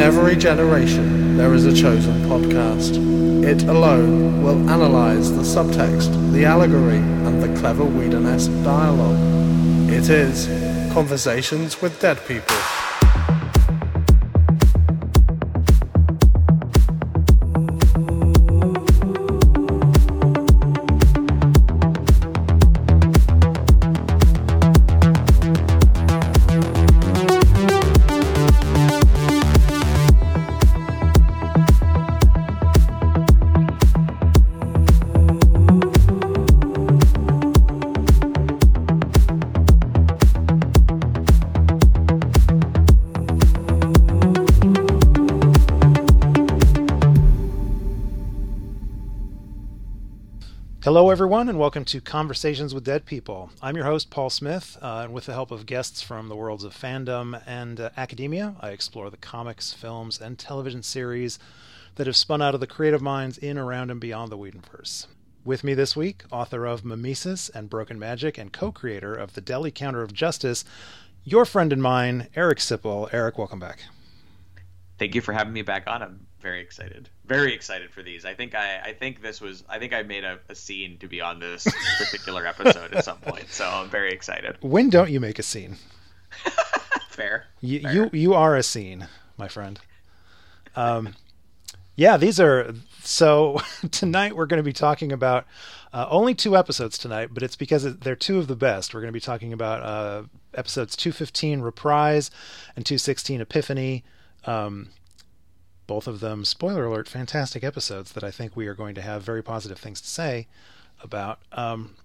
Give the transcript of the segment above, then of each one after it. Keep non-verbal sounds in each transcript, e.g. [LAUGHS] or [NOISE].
In every generation, there is a chosen podcast. It alone will analyze the subtext, the allegory, and the clever Whedon-esque dialogue. It is Conversations with Dead People. Welcome to Conversations with Dead People. I'm your host, Paul Smith, uh, and with the help of guests from the worlds of fandom and uh, academia, I explore the comics, films, and television series that have spun out of the creative minds in, around, and beyond the Whedonverse. With me this week, author of Mimesis and Broken Magic and co creator of The Deli Counter of Justice, your friend and mine, Eric Sipple. Eric, welcome back. Thank you for having me back on. I'm very excited. Very excited for these. I think I, I think this was I think I made a, a scene to be on this particular episode at some point. So I'm very excited. When don't you make a scene? [LAUGHS] Fair. You, Fair. you you are a scene, my friend. Um, yeah, these are so. [LAUGHS] tonight we're going to be talking about uh, only two episodes tonight, but it's because they're two of the best. We're going to be talking about uh, episodes 215 Reprise and 216 Epiphany. Um, both of them, spoiler alert, fantastic episodes that I think we are going to have very positive things to say about. Um,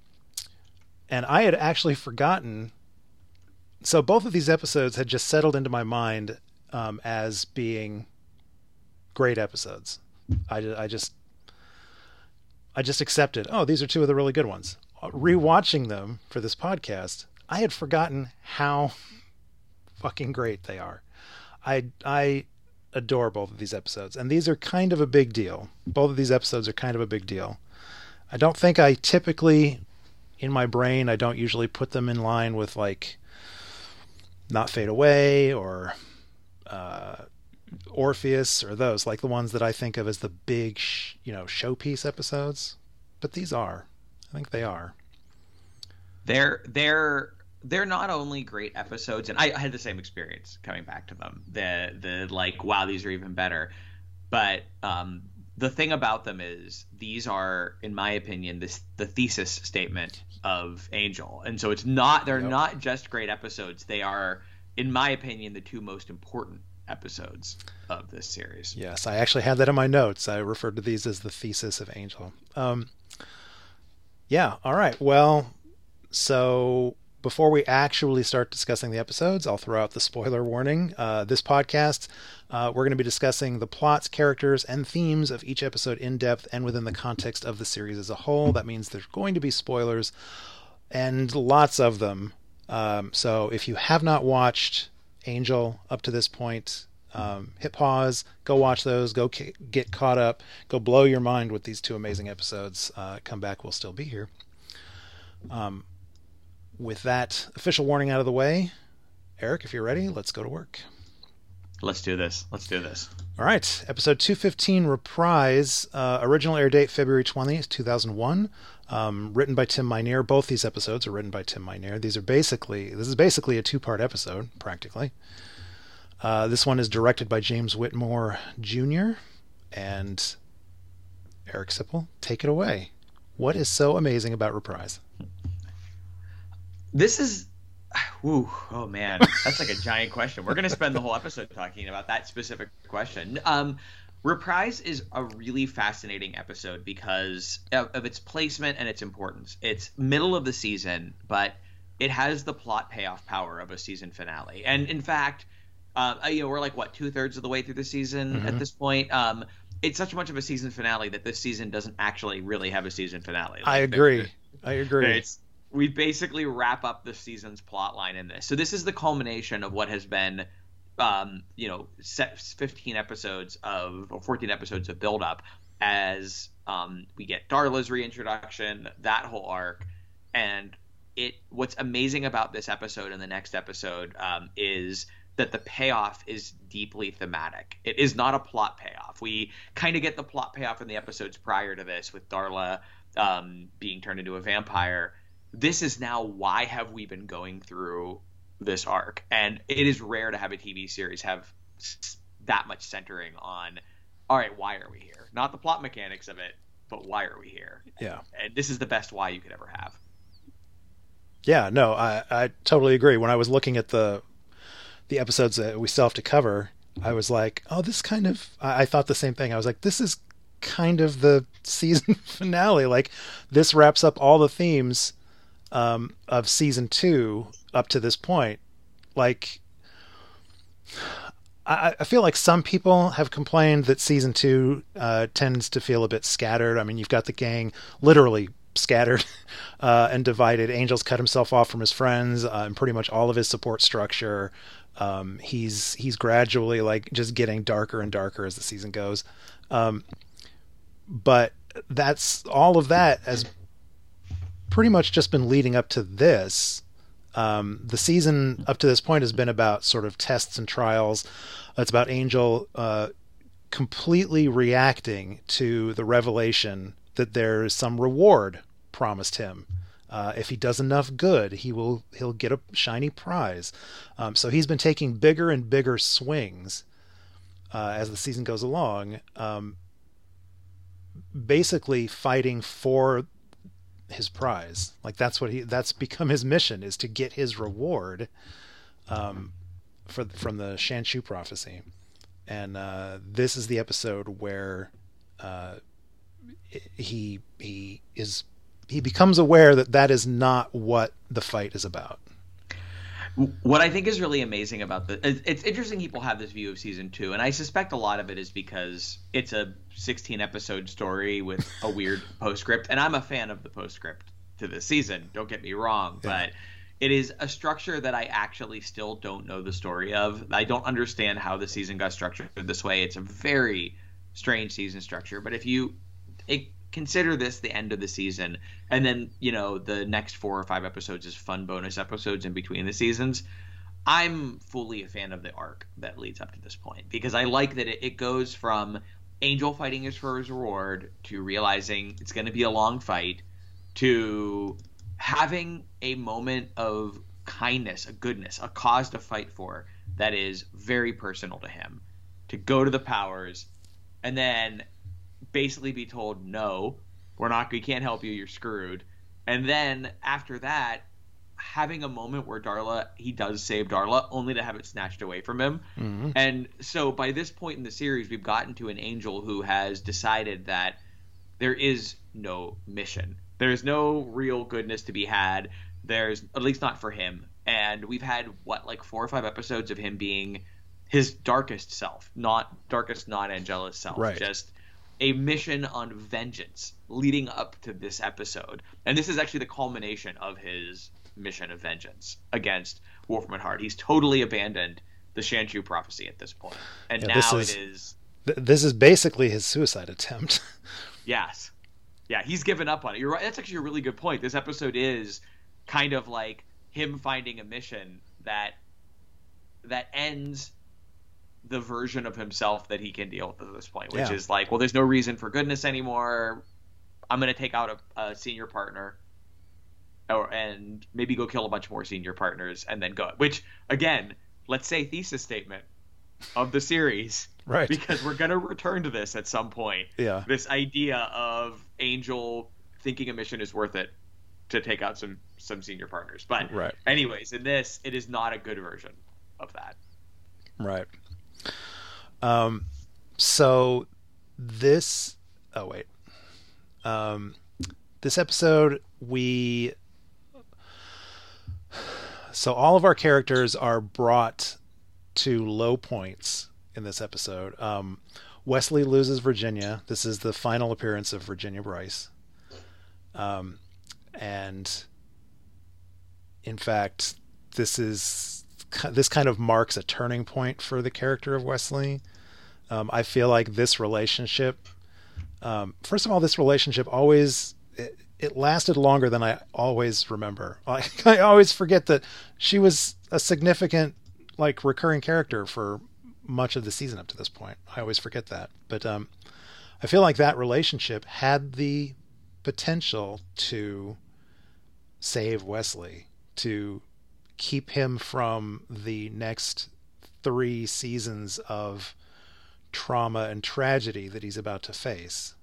and I had actually forgotten. So both of these episodes had just settled into my mind um, as being great episodes. I, I just I just accepted. Oh, these are two of the really good ones. Rewatching them for this podcast, I had forgotten how fucking great they are. I I adore both of these episodes, and these are kind of a big deal. Both of these episodes are kind of a big deal. I don't think I typically, in my brain, I don't usually put them in line with like Not Fade Away or uh, Orpheus or those, like the ones that I think of as the big, sh- you know, showpiece episodes. But these are. I think they are. They're they're they're not only great episodes, and I, I, had the same experience coming back to them. The the like, wow, these are even better. But um, the thing about them is these are, in my opinion, this the thesis statement of Angel, and so it's not they're not just great episodes. They are, in my opinion, the two most important episodes of this series. Yes, I actually had that in my notes. I referred to these as the thesis of Angel. Um, yeah. All right. Well, so before we actually start discussing the episodes, I'll throw out the spoiler warning. Uh, this podcast, uh, we're going to be discussing the plots, characters, and themes of each episode in depth and within the context of the series as a whole. That means there's going to be spoilers and lots of them. Um, so if you have not watched Angel up to this point, um, hit pause, go watch those, go get caught up, go blow your mind with these two amazing episodes. Uh, come back, we'll still be here. Um, with that official warning out of the way, Eric, if you're ready, let's go to work. Let's do this. Let's do this. All right. Episode 215 Reprise. Uh, original air date February 20th, 2001. Um, written by Tim Minear. Both these episodes are written by Tim Minear. These are basically, this is basically a two part episode, practically. Uh, this one is directed by James Whitmore Jr. And Eric Sipple, take it away. What is so amazing about Reprise? This is Ooh, oh man, that's like a giant question. We're gonna spend the whole episode talking about that specific question. Um, Reprise is a really fascinating episode because of, of, its placement and its importance. It's middle of the season, but it has the plot payoff power of a season finale. And in fact, uh, you know, we're like what two thirds of the way through the season mm-hmm. at this point. Um, it's such much of a season finale that this season doesn't actually really have a season finale. Like, I agree. I agree. It's we basically wrap up the season's plot line in this. So this is the culmination of what has been, um, you know, 15 episodes of or 14 episodes of build up as um, we get Darla's reintroduction, that whole arc, and it. What's amazing about this episode and the next episode um, is that the payoff is deeply thematic. It is not a plot payoff. We kind of get the plot payoff in the episodes prior to this with Darla um, being turned into a vampire. This is now why have we been going through this arc? And it is rare to have a TV series have that much centering on all right, why are we here? Not the plot mechanics of it, but why are we here? Yeah. And this is the best why you could ever have. Yeah, no, I, I totally agree. When I was looking at the the episodes that we still have to cover, I was like, oh, this kind of. I, I thought the same thing. I was like, this is kind of the season [LAUGHS] finale. Like, this wraps up all the themes um, of season two up to this point. Like, I, I feel like some people have complained that season two uh, tends to feel a bit scattered. I mean, you've got the gang literally scattered [LAUGHS] uh, and divided. Angel's cut himself off from his friends uh, and pretty much all of his support structure. Um, he's he's gradually like just getting darker and darker as the season goes. Um, but that's all of that has pretty much just been leading up to this. Um, the season up to this point has been about sort of tests and trials. It's about Angel uh, completely reacting to the revelation that there is some reward promised him. Uh, if he does enough good, he will he'll get a shiny prize. Um, so he's been taking bigger and bigger swings uh, as the season goes along, um, basically fighting for his prize. Like that's what he that's become his mission is to get his reward um, for from the Shanshu prophecy. And uh, this is the episode where uh, he he is he becomes aware that that is not what the fight is about. What I think is really amazing about the it's interesting people have this view of season two, and I suspect a lot of it is because it's a 16 episode story with a [LAUGHS] weird postscript, and I'm a fan of the postscript to this season. Don't get me wrong, yeah. but it is a structure that I actually still don't know the story of. I don't understand how the season got structured this way. It's a very strange season structure, but if you consider this the end of the season. And then you know the next four or five episodes is fun bonus episodes in between the seasons. I'm fully a fan of the arc that leads up to this point because i like that it, it goes from angel fighting his for his reward to realizing it's going to be a long fight to having a moment of kindness a goodness a cause to fight for that is very personal to him to go to the powers and then basically be told no, we're not we can't help you, you're screwed. And then after that, having a moment where Darla he does save Darla only to have it snatched away from him. Mm-hmm. And so by this point in the series we've gotten to an angel who has decided that there is no mission. There's no real goodness to be had. There's at least not for him. And we've had what like four or five episodes of him being his darkest self, not darkest non Angelus self. Right. Just a mission on vengeance leading up to this episode. And this is actually the culmination of his mission of vengeance against Wolfram Hart. He's totally abandoned the Shanshu prophecy at this point. And yeah, now is, it is th- this is basically his suicide attempt. [LAUGHS] yes. Yeah, he's given up on it. You're right. That's actually a really good point. This episode is kind of like him finding a mission that that ends the version of himself that he can deal with at this point, which yeah. is like, well, there's no reason for goodness anymore. I'm going to take out a, a, senior partner, or and maybe go kill a bunch more senior partners and then go. Which again, let's say thesis statement of the series, [LAUGHS] right? Because we're going to return to this at some point. Yeah, this idea of Angel thinking a mission is worth it to take out some some senior partners. But right. anyways, in this, it is not a good version of that. Right. Um, so this. Oh wait. Um, this episode we. So all of our characters are brought to low points in this episode. Um, Wesley loses Virginia. This is the final appearance of Virginia Bryce. Um, and in fact, this is this kind of marks a turning point for the character of Wesley. Um, I feel like this relationship, um, first of all, this relationship always it, it, lasted longer than I always remember. [LAUGHS] I, I always forget that she was a significant like recurring character for much of the season up to this point. I always forget that, but um, I feel like that relationship had the potential to save Wesley, to keep him from the next three seasons of trauma and tragedy that he's about to face.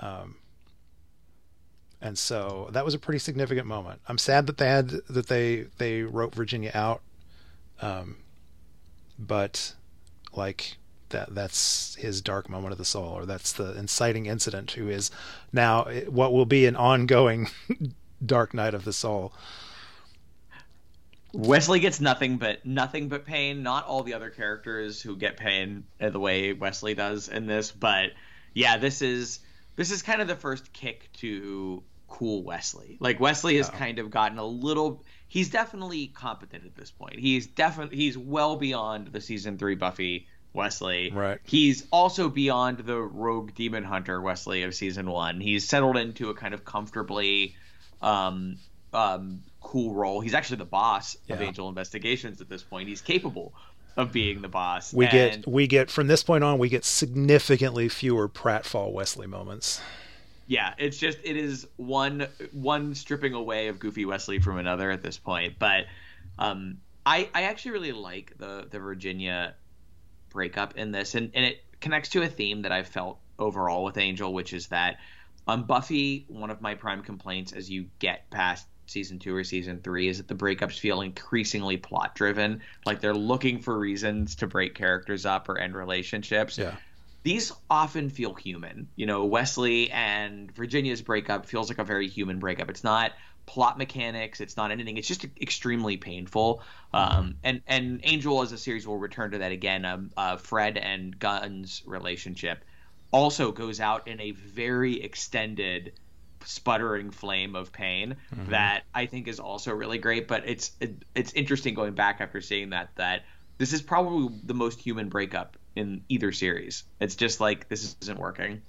Um, and so that was a pretty significant moment. I'm sad that they had that they they wrote Virginia out, um, but like that that's his dark moment of the soul, or that's the inciting incident to his now what will be an ongoing [LAUGHS] dark night of the soul. Wesley gets nothing but nothing but pain. Not all the other characters who get pain the way Wesley does in this, but yeah, this is this is kind of the first kick to cool Wesley. Like Wesley has oh. kind of gotten a little. He's definitely competent at this point. He's definitely he's well beyond the season three Buffy Wesley. Right. He's also beyond the rogue demon hunter Wesley of season one. He's settled into a kind of comfortably um, um, cool role. He's actually the boss yeah. of Angel Investigations at this point. He's capable of being the boss. We and... get we get from this point on we get significantly fewer pratfall Wesley moments. Yeah, it's just it is one one stripping away of Goofy Wesley from another at this point. But um, I I actually really like the the Virginia breakup in this, and and it connects to a theme that I felt overall with Angel, which is that on Buffy, one of my prime complaints as you get past season two or season three is that the breakups feel increasingly plot driven. Like they're looking for reasons to break characters up or end relationships. Yeah. These often feel human. You know, Wesley and Virginia's breakup feels like a very human breakup. It's not plot mechanics. It's not anything. It's just extremely painful. Um, and and Angel as a series will return to that again. Um, uh, Fred and Gunn's relationship also goes out in a very extended sputtering flame of pain mm-hmm. that I think is also really great. But it's it, it's interesting going back after seeing that that this is probably the most human breakup in either series. It's just like this isn't working,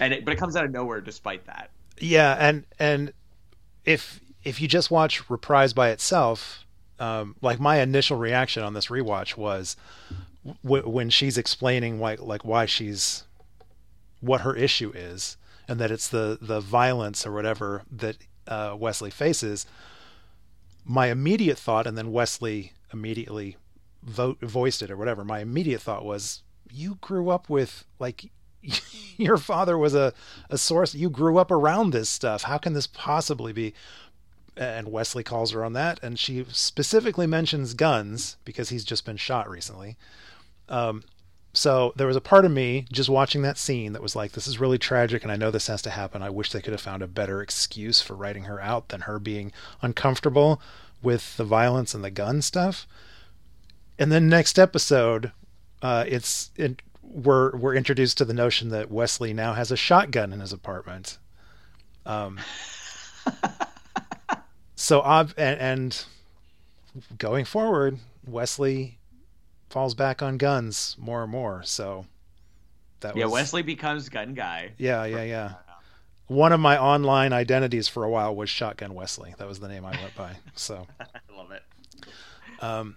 and it, but it comes out of nowhere despite that. Yeah, and and if if you just watch Reprise by itself, um, like my initial reaction on this rewatch was w- when she's explaining why like why she's what her issue is and that it's the the violence or whatever that uh, Wesley faces. My immediate thought, and then Wesley immediately vote, voiced it or whatever. My immediate thought was, you grew up with like [LAUGHS] your father was a, a source. You grew up around this stuff. How can this possibly be? And Wesley calls her on that, and she specifically mentions guns because he's just been shot recently. Um, so there was a part of me just watching that scene that was like, this is really tragic, and I know this has to happen. I wish they could have found a better excuse for writing her out than her being uncomfortable with the violence and the gun stuff. And then next episode, uh, it's it, we're we're introduced to the notion that Wesley now has a shotgun in his apartment. Um, [LAUGHS] so and, and going forward, Wesley falls back on guns more and more. So that yeah, was, Wesley becomes gun guy. Yeah, yeah, yeah. One of my online identities for a while was Shotgun Wesley. That was the name I went by. [LAUGHS] So I love it. Um.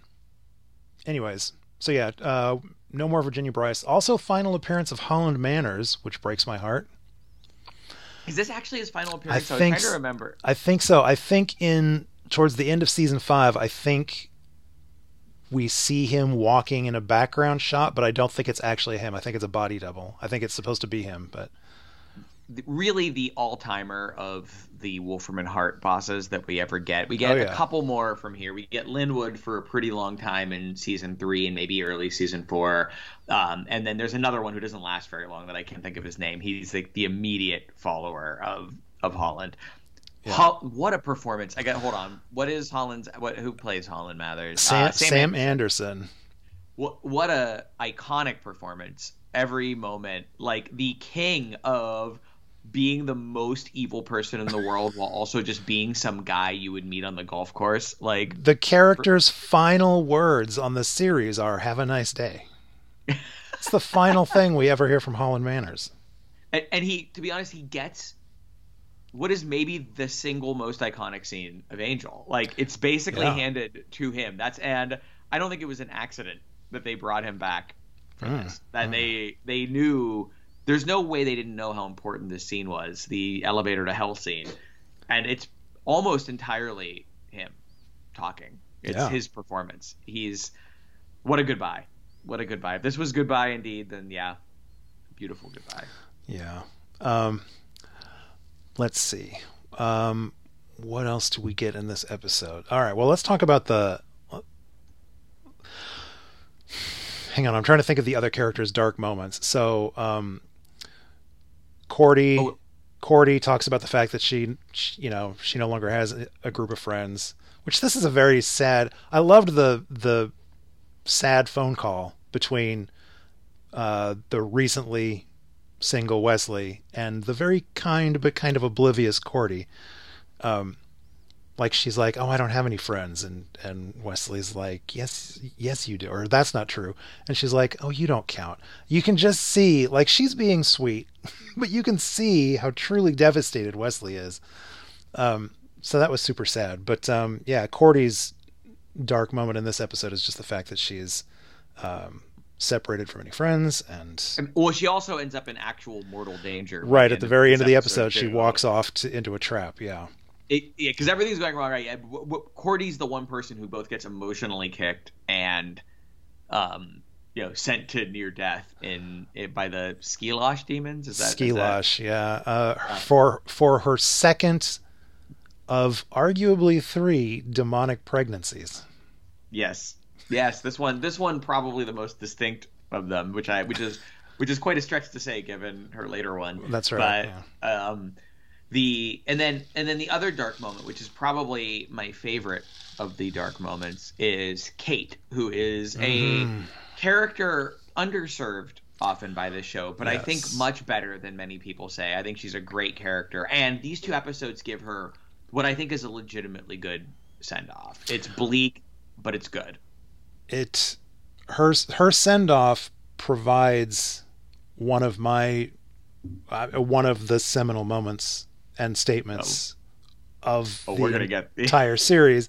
Anyways, so yeah, uh, no more Virginia Bryce. Also, final appearance of Holland Manners, which breaks my heart. Is this actually his final appearance? I, I think, was trying to remember. I think so. I think in towards the end of season five, I think we see him walking in a background shot, but I don't think it's actually him. I think it's a body double. I think it's supposed to be him, but really the all-timer of the Wolfram and Hart bosses that we ever get. We get oh, yeah. a couple more from here. We get Linwood for a pretty long time in season three and maybe early season four, um, and then there's another one who doesn't last very long that I can't think of his name. He's like the immediate follower of of Holland. Yeah. what a performance! I got hold on. What is Holland's? What who plays Holland Manners? Sam, uh, Sam, Sam Anderson. Anderson. What what a iconic performance! Every moment, like the king of being the most evil person in the world while also just being some guy you would meet on the golf course. Like the character's for... final words on the series are "Have a nice day." [LAUGHS] it's the final thing we ever hear from Holland Manners. And, and he, to be honest, he gets what is maybe the single most iconic scene of Angel. Like it's basically yeah. handed to him. That's and I don't think it was an accident that they brought him back for Mm, this. That mm. they they knew there's no way they didn't know how important this scene was, the elevator to hell scene, and it's almost entirely him talking. It's Yeah. his performance. He's what a goodbye. What a goodbye. If this was goodbye indeed, then yeah, beautiful goodbye. Yeah. Um, let's see. Um, what else do we get in this episode? All right. Well, let's talk about the. Hang on. I'm trying to think of the other characters' dark moments. So, um, Cordy. Oh. Cordy talks about the fact that she, she, you know, she no longer has a- a group of friends. Which this is a very sad. I loved the the sad phone call between uh, the recently single Wesley and the very kind but kind of oblivious Cordy. Um, like she's like, "Oh, I don't have any friends," and and Wesley's like, "Yes, yes, you do," or "That's not true," and she's like, "Oh, you don't count." You can just see, like, she's being sweet, [LAUGHS] but you can see how truly devastated Wesley is. Um, so that was super sad. But um, yeah, Cordy's dark moment in this episode is just the fact that she's um, separated from any friends and And, well, she also ends up in actual mortal danger. right at the very end of the episode, she walks off to, into a trap. Yeah, It, yeah, because everything's going wrong. Right? Yeah, w- w- Cordy's the one person who both gets emotionally kicked and, um, you know, sent to near death in, in by the Skilosh demons. Is that- Skilosh. Yeah, uh, for for her second of arguably three demonic pregnancies. Yes, yes. This one, this one, probably the most distinct of them, which I, which is, which is quite a stretch to say given her later one. That's right, But um, the and then and then the other dark moment, which is probably my favorite of the dark moments, is Kate, who is a Mhm. character underserved often by this show, but I think much better than many people say. I think she's a great character, and these two episodes give her what I think is a legitimately good send off. It's bleak, but it's good. It her her send off provides one of my uh, one of the seminal moments and statements of Oh, the we're gonna get entire series.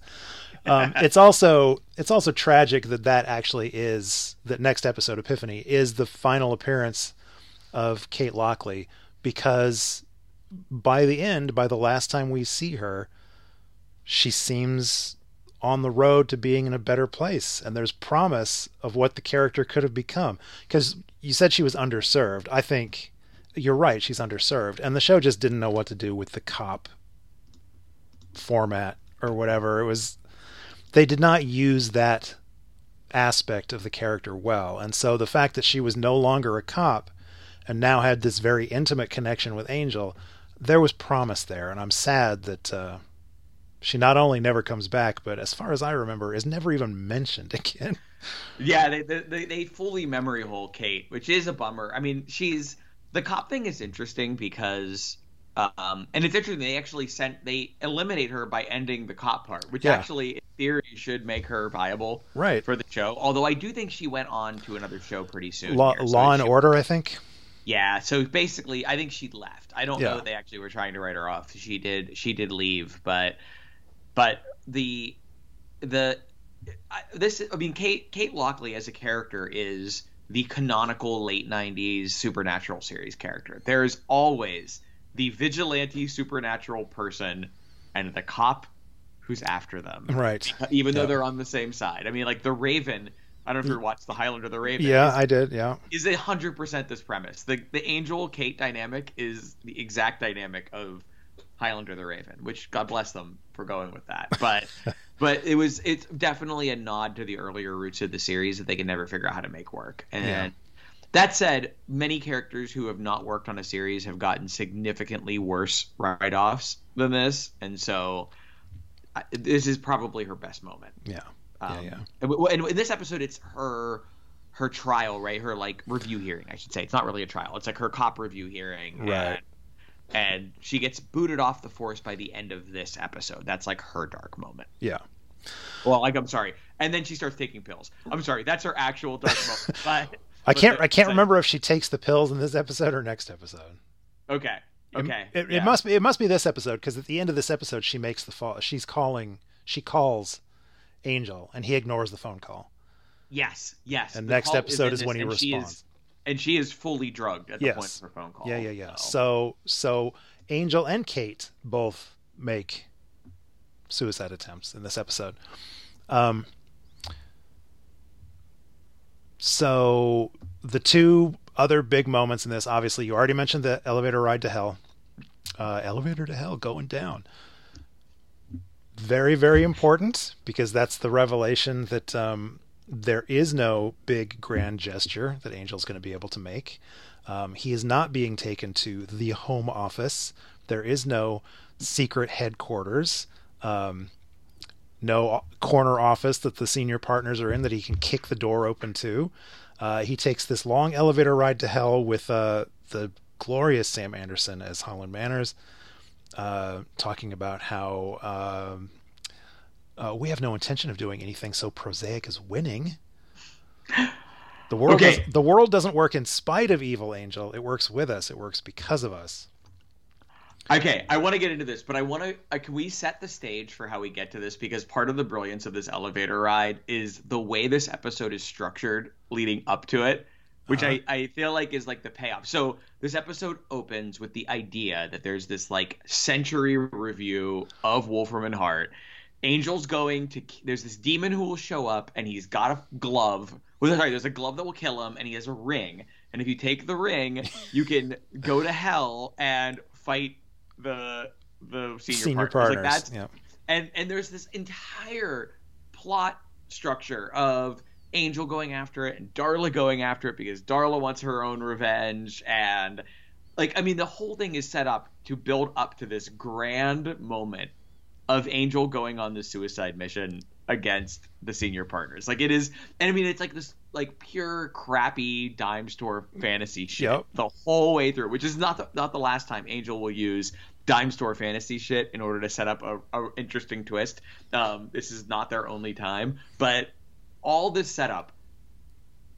Um, [LAUGHS] it's also it's also tragic that that actually is that next episode Epiphany is the final appearance of Kate Lockley because by the end, by the last time we see her, she seems on the road to being in a better place and there's promise of what the character could have become. Because you said she was underserved. I think you're right she's underserved. And the show just didn't know what to do with the cop format or whatever. It was they did not use that aspect of the character well. And so the fact that she was no longer a cop and now had this very intimate connection with angel there was promise there. And i'm sad that uh, she not only never comes back, but as far as I remember, is never even mentioned [LAUGHS] again. Yeah, they, they they fully memory hole Kate, which is a bummer. I mean, she's the cop thing is interesting because um and it's interesting they actually sent they eliminate her by ending the cop part, which Yeah. actually in theory should make her viable Right. for the show. Although I do think she went on to another show pretty soon. Law, here, so Law and Order, I think. Yeah, so basically, I think she left. I don't Yeah. know they actually were trying to write her off. She did. She did leave, but but the the I, this. I mean, Kate Kate Lockley as a character is the canonical late '90s supernatural series character. There is always the vigilante supernatural person and the cop who's after them, Right. even though Yeah. they're on the same side. I mean, like the Raven. I don't know if you watched The Highlander, the Raven. Yeah, is- I did. Yeah. is a hundred percent this premise. The the Angel Kate dynamic is the exact dynamic of Highlander the Raven, which God bless them for going with that. But [LAUGHS] but it was it's definitely a nod to the earlier roots of the series that they can never figure out how to make work. And Yeah. that said, many characters who have not worked on a series have gotten significantly worse write offs than this, and so I, this is probably her best moment. Yeah. Um, Yeah, yeah. And, and in this episode, it's her her trial, right? Her like review hearing, I should say. It's not really a trial. It's like her cop review hearing. Right. And, and she gets booted off the force by the end of this episode. That's like her dark moment. Yeah. Well, like I'm sorry. And then she starts taking pills. I'm sorry. That's her actual dark moment. [LAUGHS] But I can't. I can't remember if she takes the pills in this episode or next episode. Okay. Um, okay. It, yeah. it must be. It must be this episode because at the end of this episode, she makes the fall. She's calling. She calls Angel, and he ignores the phone call. Yes, yes. And The next episode in is when he responds. And she is fully drugged at the Yes. point of her phone call. Yeah, yeah, yeah. So- So so Angel and Kate both make suicide attempts in this episode. Um so the two other big moments in this, obviously you already mentioned the elevator ride to hell. Uh, elevator to hell going down. Very, very important because that's the revelation that um, there is no big grand gesture that Angel's going to be able to make. Um, he is not being taken to the home office. There is no secret headquarters. Um, no corner office that the senior partners are in that he can kick the door open to. Uh, he takes this long elevator ride to hell with uh, the glorious Sam Anderson as Holland Manners, uh, talking about how um, uh, we have no intention of doing anything so prosaic as winning. The world, Okay. does, the world doesn't work in spite of evil angel. It works with us. It works because of us. Okay, I want to get into this, but I want to. Uh, can we set the stage for how we get to this? Because part of the brilliance of this elevator ride is the way this episode is structured leading up to it, which Uh-huh. I, I feel like is like the payoff. So this episode opens with the idea that there's this like century review of Wolfram and Hart. Angel's going to. There's this demon who will show up, and he's got a glove. Well, sorry, there's a glove that will kill him, and he has a ring. And if you take the ring, you can go to hell and fight the the senior, Senior partners. partners. Like that's yeah. and and there's this entire plot structure of Angel going after it and Darla going after it because Darla wants her own revenge and like I mean the whole thing is set up to build up to this grand moment of Angel going on the suicide mission against the senior partners. Like it is and I mean it's like this like pure crappy dime store fantasy shit Yep. the whole way through, which is not the, not the last time Angel will use dime store fantasy shit in order to set up a, a interesting twist. Um, this is not their only time, but all this setup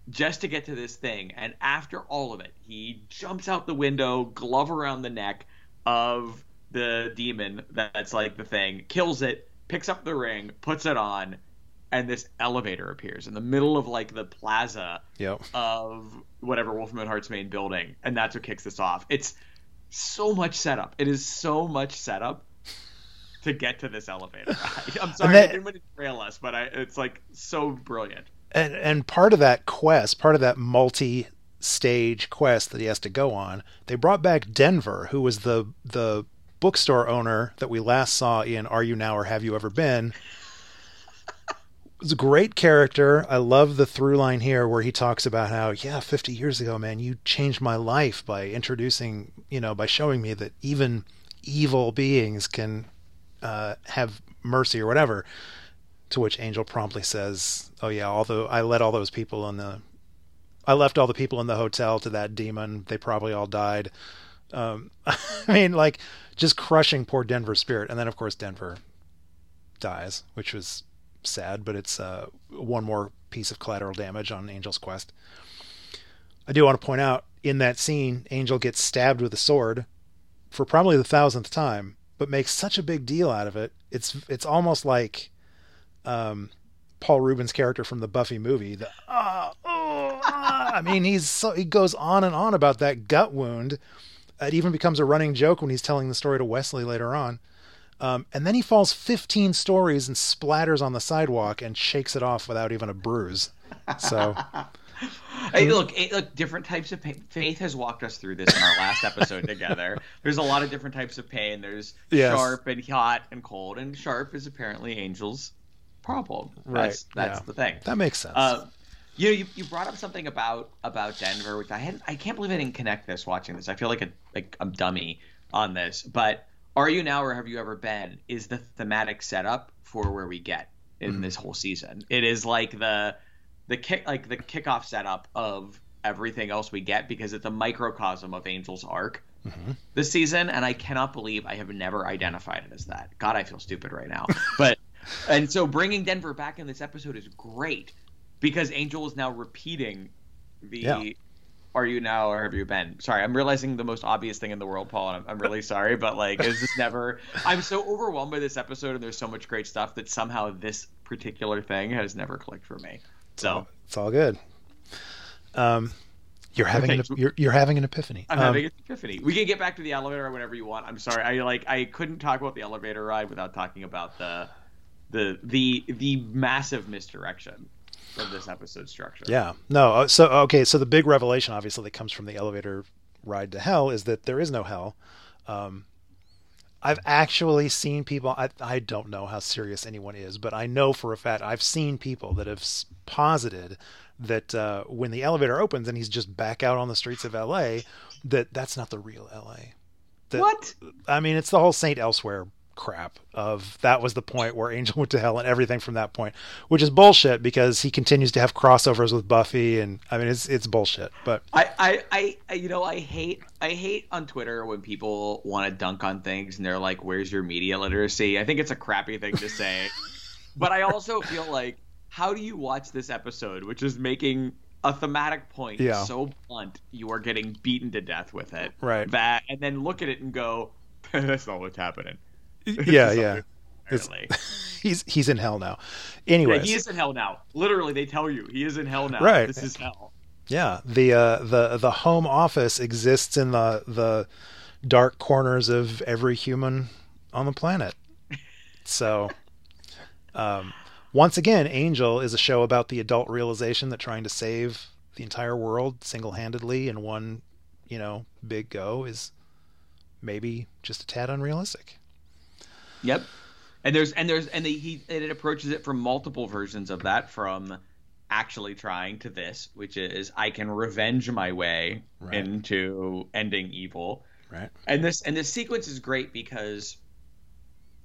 just to get to this thing, and after all of it, he jumps out the window, glove around the neck of the demon that's like the thing, kills it, picks up the ring, puts it on, and this elevator appears in the middle of like the plaza Yep. of whatever Wolfram and Hart's main building, and that's what kicks this off. It's so much setup. It is so much setup to get to this elevator ride. [LAUGHS] I'm sorry, that- I didn't want to trail us, but I, it's like so brilliant. and and part of that quest, part of that multi-stage quest that he has to go on, they brought back Denver, who was the the bookstore owner that we last saw in Are You Now or Have You Ever Been? It's a great character. I love the through line here where he talks about how, yeah, 50 years ago, man, you changed my life by introducing, you know, by showing me that even evil beings can uh, have mercy or whatever. To which Angel promptly says, "Oh yeah, although I let all those people in the, I left all the people in the hotel to that demon. They probably all died. Um, [LAUGHS] I mean, like just crushing poor Denver's spirit. And then of course Denver dies, which was sad, but it's uh, one more piece of collateral damage on Angel's quest. I do want to point out in that scene, Angel gets stabbed with a sword for probably the thousandth time, but makes such a big deal out of it. It's it's almost like um, Paul Reubens' character from the Buffy movie. The ah, oh, ah. I mean, he's so he goes on and on about that gut wound. It even becomes a running joke when he's telling the story to Wesley later on. Um, and then he falls 15 stories and splatters on the sidewalk and shakes it off without even a bruise. So [LAUGHS] Hey, look, look, different types of pain. Faith has walked us through this in our last episode together. [LAUGHS] There's a lot of different types of pain. There's Yes. sharp and hot and cold, and sharp is apparently Angel's problem. Right, That's, that's yeah. the thing. that makes sense. Uh, you know, you, you brought up something about about Denver, which I hadn't. I can't believe I didn't connect this watching this. I feel like a like I'm dummy on this. But are you now or have you ever been? Is the thematic setup for where we get in Mhm. this whole season? It is like the the kick like the kickoff setup of everything else we get because it's a microcosm of Angel's arc Mhm. this season, and I cannot believe I have never identified it as that. God, I feel stupid right now. But and so bringing Denver back in this episode is great because Angel is now repeating the Yeah. are you now or have you been? Sorry, I'm realizing the most obvious thing in the world, Paul, and I'm, I'm really sorry, but like, is this never? [LAUGHS] I'm so overwhelmed by this episode, and there's so much great stuff that somehow this particular thing has never clicked for me. So it's all good. Um, you're having an, you're, you're having an epiphany. I'm um, having an epiphany. We can get back to the elevator whenever you want. I'm sorry. I like I couldn't talk about the elevator ride without talking about the the the the massive misdirection of this episode structure. Yeah. No. uh, So okay. So the big revelation, obviously, that comes from the elevator ride to hell is that there is no hell. Um, I've actually seen people. I I don't know how serious anyone is, but I know for a fact I've seen people that have posited that uh, when the elevator opens and he's just back out on the streets of L.A., that that's not the real L.A. That, What? I mean, it's the whole Saint Elsewhere crap of that was the point where Angel [LAUGHS] went to hell and everything from that point, which is bullshit because he continues to have crossovers with Buffy and I mean it's it's bullshit. But I, I, I, you know, I hate, I hate on Twitter when people want to dunk on things and they're like, "Where's your media literacy?" I think it's a crappy thing to say, [LAUGHS] but I also feel like, how do you watch this episode, which is making a thematic point Yeah. so blunt, you are getting beaten to death with it, Right. That, and then look at it and go, [LAUGHS] "That's not what's happening." [LAUGHS] yeah, yeah. Apparently. [LAUGHS] He's he's in hell now. Yeah, he is in hell now. Literally, they tell you he is in hell now. Right. This is hell. yeah, the uh, the the home office exists in the the dark corners of every human on the planet. So, um, once again, Angel is a show about the adult realization that trying to save the entire world single handedly in one, you know, big go is maybe just a tad unrealistic. Yep. And there's and there's and the, he and it approaches it from multiple versions of that from actually trying to this, which is I can revenge my way Right. into ending evil. Right. And this and this sequence is great because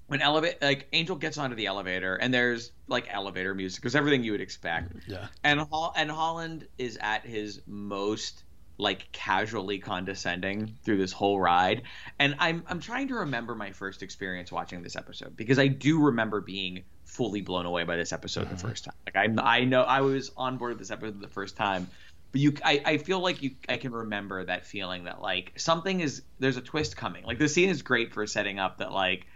when elevate like Angel gets onto the elevator and there's like elevator music, there's everything you would expect. Yeah. And Hol- and Holland is at his most like casually condescending through this whole ride. And I'm I'm trying to remember my first experience watching this episode because I do remember being fully blown away by this episode the first time. Like I I know I was on board with this episode the first time. But you I, I feel like you I can remember that feeling that like something is there's a twist coming. Like the scene is great for setting up that like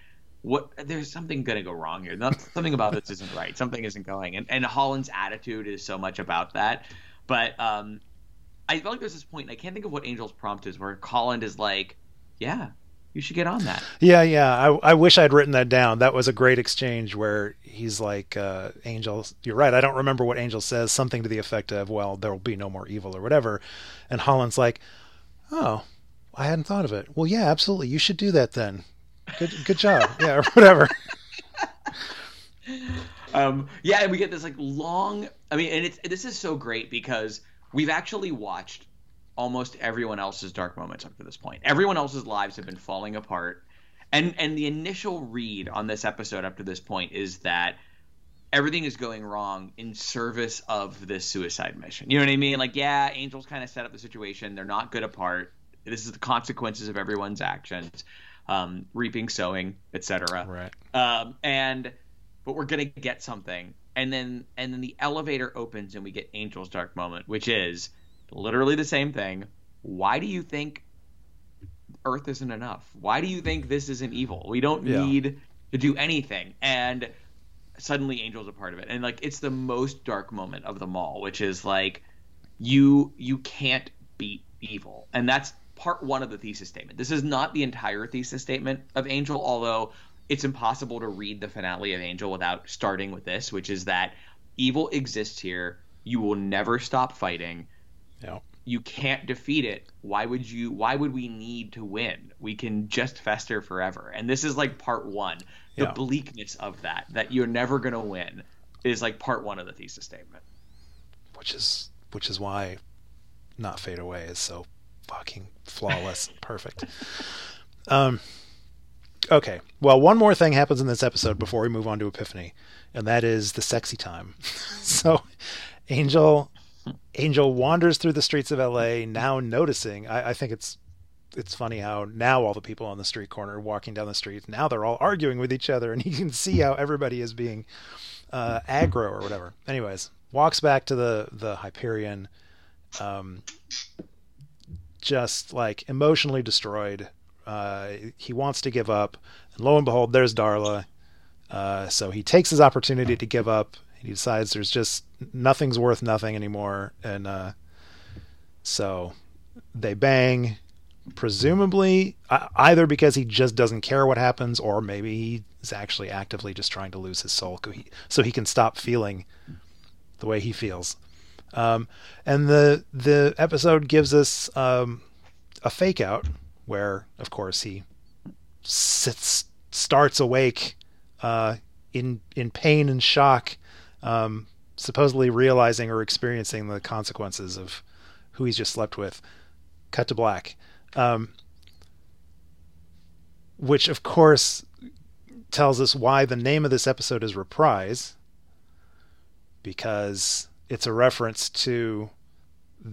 what there's something gonna go wrong here. Not, something about this isn't right. Something isn't going. And and Holland's attitude is so much about that. But um, I feel like there's this point. And I can't think of what Angel's prompt is, where Holland is like, "Yeah, you should get on that." Yeah, yeah. I, I wish I'd written that down. That was a great exchange where he's like, uh, Angel, you're right. I don't remember what Angel says, something to the effect of, well, there will be no more evil or whatever. And Holland's like, oh, I hadn't thought of it. Well, yeah, absolutely. You should do that then. Good, good job. [LAUGHS] yeah, or whatever. [LAUGHS] um, yeah, and we get this like long. I mean, and it's this is so great because we've actually watched almost everyone else's dark moments up to this point. Everyone else's lives have been falling apart, and and the initial read on this episode up to this point is that everything is going wrong in service of this suicide mission. You know what I mean? Like, yeah, Angels kind of set up the situation. They're not good apart. This is the consequences of everyone's actions, um, reaping, sowing, etc. Right. Um, and but we're gonna get something, and then and then the elevator opens and we get Angel's dark moment, which is literally the same thing. Why do you think Earth isn't enough? Why do you think this isn't evil? We don't Yeah. need to do anything, and suddenly Angel's a part of it, and like it's the most dark moment of them all, which is like you you can't beat evil, and that's part one of the thesis statement. This is not the entire thesis statement of Angel, although it's impossible to read the finale of Angel without starting with this, which is that evil exists here. You will never stop fighting. Yeah. You can't defeat it. Why would you why would we need to win? We can just fester forever. And this is like part 1. The Yeah. bleakness of that that you're never going to win is like part 1 of the thesis statement. Which is which is why not fade away is so fucking flawless, perfect. [LAUGHS] Um, okay. Well, one more thing happens in this episode before we move on to Epiphany, and that is the sexy time. [LAUGHS] so, Angel, Angel wanders through the streets of L.A. now noticing. I, I think it's it's funny how now all the people on the street corner walking down the street now they're all arguing with each other, and [LAUGHS] you can see how everybody is being uh, aggro or whatever. Anyways, walks back to the the Hyperion. Um, just like emotionally destroyed. Uh, he wants to give up, and lo and behold, there's Darla. Uh, so he takes his opportunity to give up. He decides there's just nothing's worth nothing anymore, and uh, so they bang. Presumably, either because he just doesn't care what happens, or maybe he's actually actively just trying to lose his soul so he can stop feeling the way he feels. Um, and the the episode gives us um, a fake out where, of course, he sits starts awake uh, in in pain and shock, um, supposedly realizing or experiencing the consequences of who he's just slept with. Cut to black, um, which of course tells us why the name of this episode is Reprise, because it's a reference to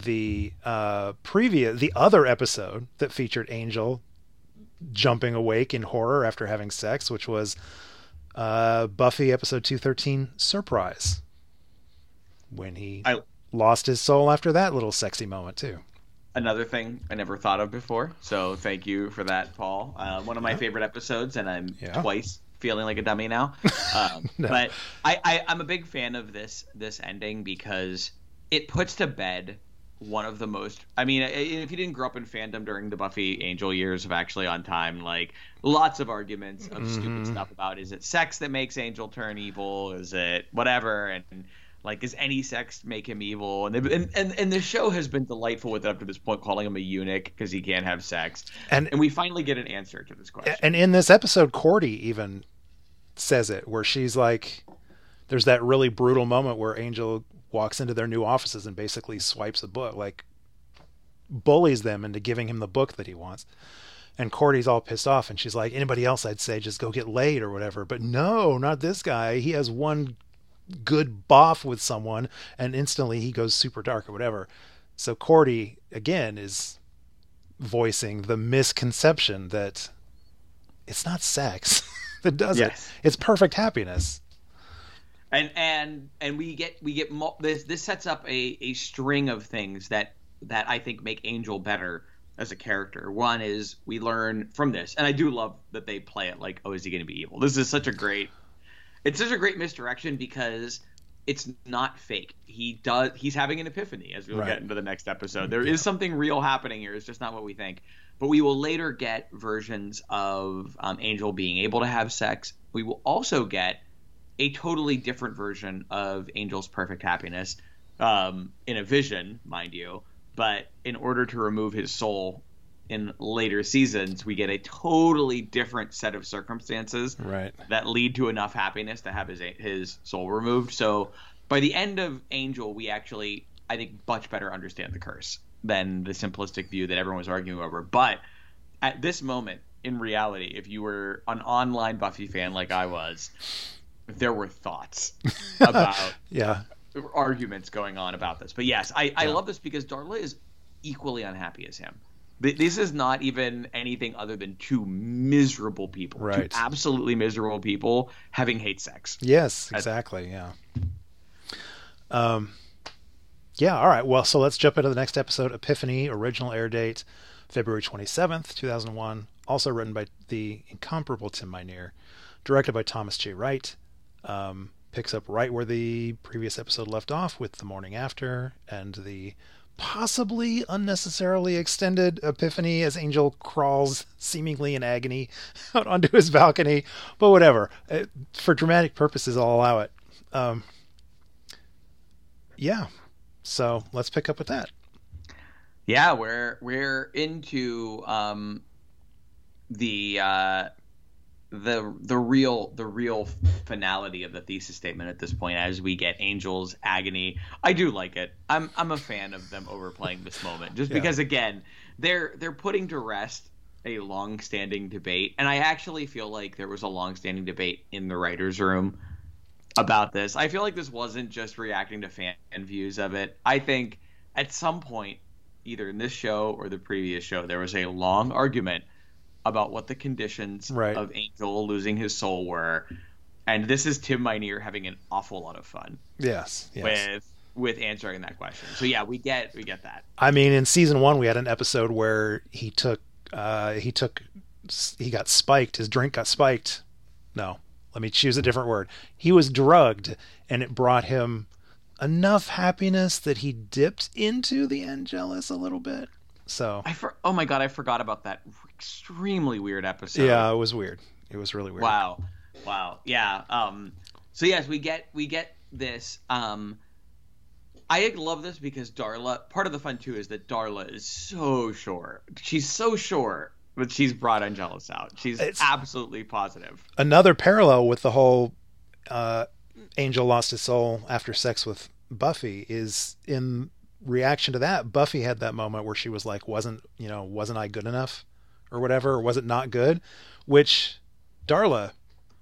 the uh, previous, the other episode that featured Angel jumping awake in horror after having sex, which was uh, Buffy episode 213 Surprise, when he I, lost his soul after that little sexy moment, too. Another thing I never thought of before, so thank you for that, Paul. Uh, one of my yeah. favorite episodes, and I'm yeah. twice feeling like a dummy now. [LAUGHS] Um, no. But I, I, I'm a big fan of this this ending because it puts to bed one of the most i mean if you didn't grow up in fandom during the buffy angel years of actually on time like lots of arguments of mm-hmm. stupid stuff about is it sex that makes angel turn evil? Is it whatever? And like does any sex make him evil? And and and, and the show has been delightful with it up to this point calling him a eunuch because he can't have sex. And and we finally get an answer to this question. And in this episode cordy even says it where she's like there's that really brutal moment where Angel walks into their new offices and basically swipes a book like bullies them into giving him the book that he wants. And Cordy's all pissed off and she's like, anybody else I'd say just go get laid or whatever. But no, not this guy. He has one good boff with someone and instantly he goes super dark or whatever. So Cordy again is voicing the misconception that it's not sex. [LAUGHS] that does yes. it. It's perfect happiness. And and and we get we get mo- this this sets up a a string of things that that I think make Angel better as a character. One is we learn from this, and I do love that they play it like, oh, is he going to be evil? This is such a great, it's such a great misdirection because it's not fake. He does. He's having an epiphany as we'll right. get into the next episode. There yeah. is something real happening here. It's just not what we think. But we will later get versions of um, Angel being able to have sex. We will also get a totally different version of Angel's perfect happiness um, in a vision, mind you. But in order to remove his soul in later seasons, we get a totally different set of circumstances right. that lead to enough happiness to have his his soul removed. So by the end of Angel, we actually, I think, much better understand the curse than the simplistic view that everyone was arguing over. But at this moment, in reality, if you were an online Buffy fan like I was, there were thoughts [LAUGHS] about yeah arguments going on about this. But yes, I, I love this because Darla is equally unhappy as him. This is not even anything other than two miserable people, right? Two absolutely miserable people having hate sex. Yes, exactly. Yeah. Um, yeah, all right. Well, so let's jump into the next episode Epiphany, original air date February 27th, 2001. Also written by the incomparable Tim Minear, directed by Thomas J. Wright. Um, picks up right where the previous episode left off with the morning after and the possibly unnecessarily extended epiphany as Angel crawls seemingly in agony [LAUGHS] out onto his balcony. But whatever. Uh, for dramatic purposes, I'll allow it. Um, yeah, so let's pick up with that. Yeah, we're we're into um, the uh, the the real the real finality of the thesis statement at this point as we get Angel's agony. I do like it. I'm I'm a fan of them overplaying this moment just yeah. because again they're they're putting to rest a long-standing debate and I actually feel like there was a long-standing debate in the writers room about this. I feel like this wasn't just reacting to fan views of it. I think at some point, either in this show or the previous show, there was a long argument about what the conditions right. of Angel losing his soul were. And this is Tim Minear having an awful lot of fun. Yes. yes. With with answering that question. So yeah, we get we get that. I mean, in season one, we had an episode where he took uh, he took he got spiked. His drink got spiked. No, let me choose a different word. He was drugged, and it brought him enough happiness that he dipped into the Angelus a little bit. So I for, oh my god, I forgot about that extremely weird episode. Yeah, it was weird. It was really weird. Wow, wow, yeah. Um, so yes, we get we get this. Um, I love this because Darla. Part of the fun too is that Darla is so sure. She's so sure that she's brought Angelus out. She's it's absolutely positive. Another parallel with the whole uh, Angel lost his soul after sex with Buffy is in reaction to that. Buffy had that moment where she was like, "Wasn't you know? Wasn't I good enough?" Or whatever, or was it not good? Which Darla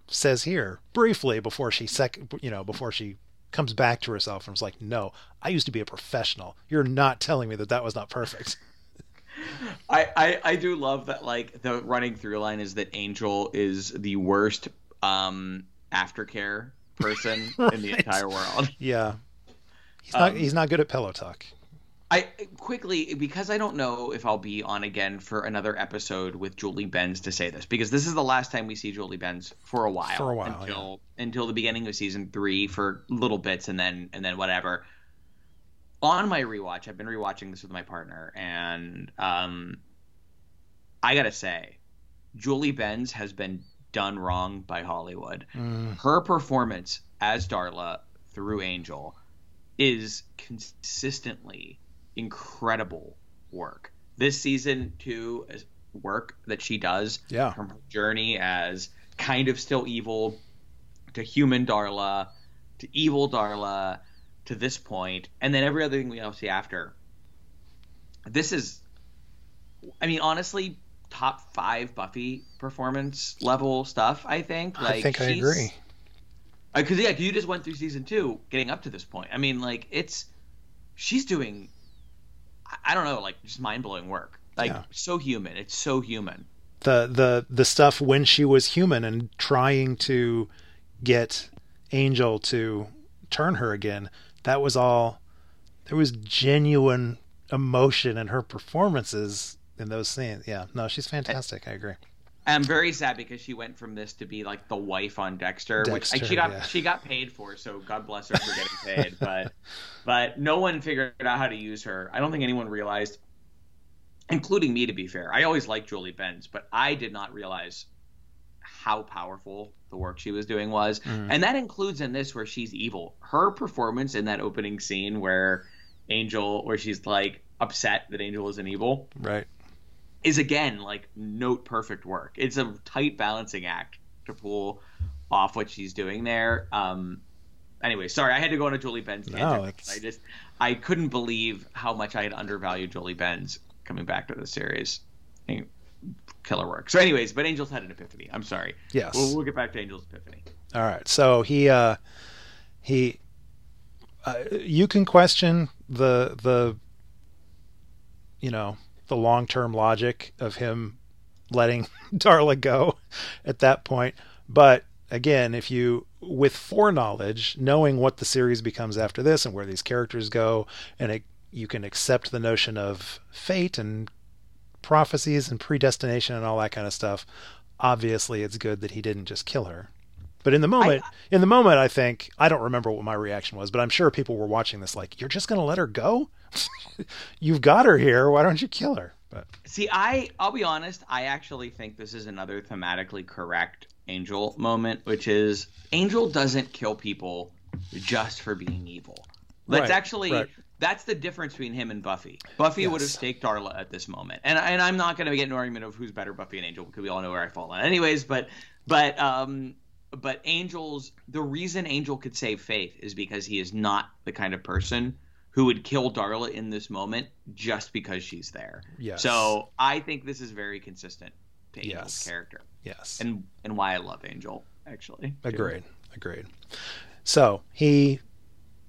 says here briefly before she sec you know before she comes back to herself and was like, "No, I used to be a professional. You're not telling me that that was not perfect." [LAUGHS] I, I I do love that like the running through line is that Angel is the worst um aftercare person right. [LAUGHS] in the entire world. Yeah. He's not um, he's not good at pillow talk. I quickly because I don't know if I'll be on again for another episode with Julie Benz to say this because this is the last time we see Julie Benz for a while. For a while, until yeah. until the beginning of season three for little bits and then and then whatever. On my rewatch, I've been rewatching this with my partner, and um, I gotta say, Julie Benz has been done wrong by Hollywood. Mm. Her performance as Darla through Angel is consistently incredible work. This season is work that she does yeah. from her journey as kind of still evil to human Darla to evil Darla to this point, and then every other thing we all see after. This is, I mean, honestly, top five Buffy performance level stuff. I think. Like, I think I agree. Uh, because yeah, you just went through season two, getting up to this point. I mean, like it's she's doing I don't know, like just mind blowing work. Like yeah. so human. It's so human. The the the stuff when she was human and trying to get Angel to turn her again. That was all. There was genuine emotion in her performances in those scenes. Yeah, no, she's fantastic. I agree. I'm very sad because she went from this to be like the wife on Dexter, Dexter which she got yeah. she got paid for, so God bless her for getting paid. [LAUGHS] but but no one figured out how to use her. I don't think anyone realized, including me, to be fair. I always liked Julie Benz, but I did not realize how powerful the work she was doing was, mm. and that includes in this where she's evil. Her performance in that opening scene where Angel, where she's like upset that Angel isn't evil, right is again like note perfect work. It's a tight balancing act to pull off what she's doing there. Um, anyway, sorry, I had to go on a Julie Benz tangent. No, I just I couldn't believe how much I had undervalued Julie Benz coming back to the series. Killer work. So, anyways, but Angels had an epiphany. I'm sorry. Yes, we'll, we'll get back to Angels' epiphany. All right. So he uh, he uh, you can question the the you know the long term logic of him letting [LAUGHS] Darla go at that point. But again, if you, with foreknowledge, knowing what the series becomes after this and where these characters go, and it, you can accept the notion of fate and prophecies and predestination and all that kind of stuff, obviously it's good that he didn't just kill her. But in the moment, I, in the moment, I think I don't remember what my reaction was, but I'm sure people were watching this like, "You're just going to let her go? [LAUGHS] You've got her here. Why don't you kill her?" But see, I I'll be honest. I actually think this is another thematically correct Angel moment, which is Angel doesn't kill people just for being evil. That's right, actually right. that's the difference between him and Buffy. Buffy yes. would have staked Darla at this moment, and and I'm not going to get an argument of who's better, Buffy and Angel, because we all know where I fall on. Anyways, but but um but Angel's the reason Angel could save Faith is because he is not the kind of person who would kill Darla in this moment just because she's there. Yes. So I think this is very consistent to Angel's yes. character. Yes. And and why I love Angel actually. Agreed. Too. Agreed. So he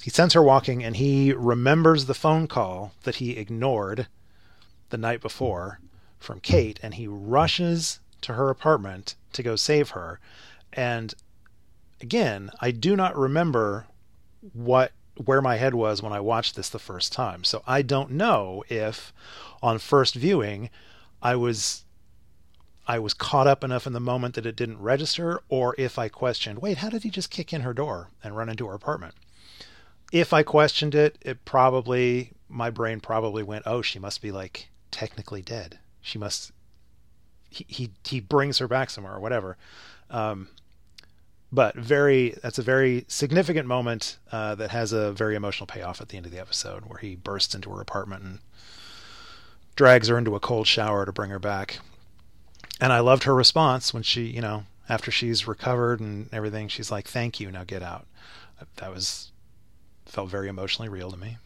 he sends her walking and he remembers the phone call that he ignored the night before from Kate and he rushes to her apartment to go save her and again, I do not remember what where my head was when I watched this the first time. So I don't know if on first viewing I was I was caught up enough in the moment that it didn't register or if I questioned, wait, how did he just kick in her door and run into her apartment? If I questioned it, it probably my brain probably went, "Oh, she must be like technically dead. She must he he, he brings her back somewhere or whatever." Um, but very that's a very significant moment uh, that has a very emotional payoff at the end of the episode where he bursts into her apartment and drags her into a cold shower to bring her back. And i loved her response when she you know after she's recovered and everything she's like thank you now get out. That was felt very emotionally real to me.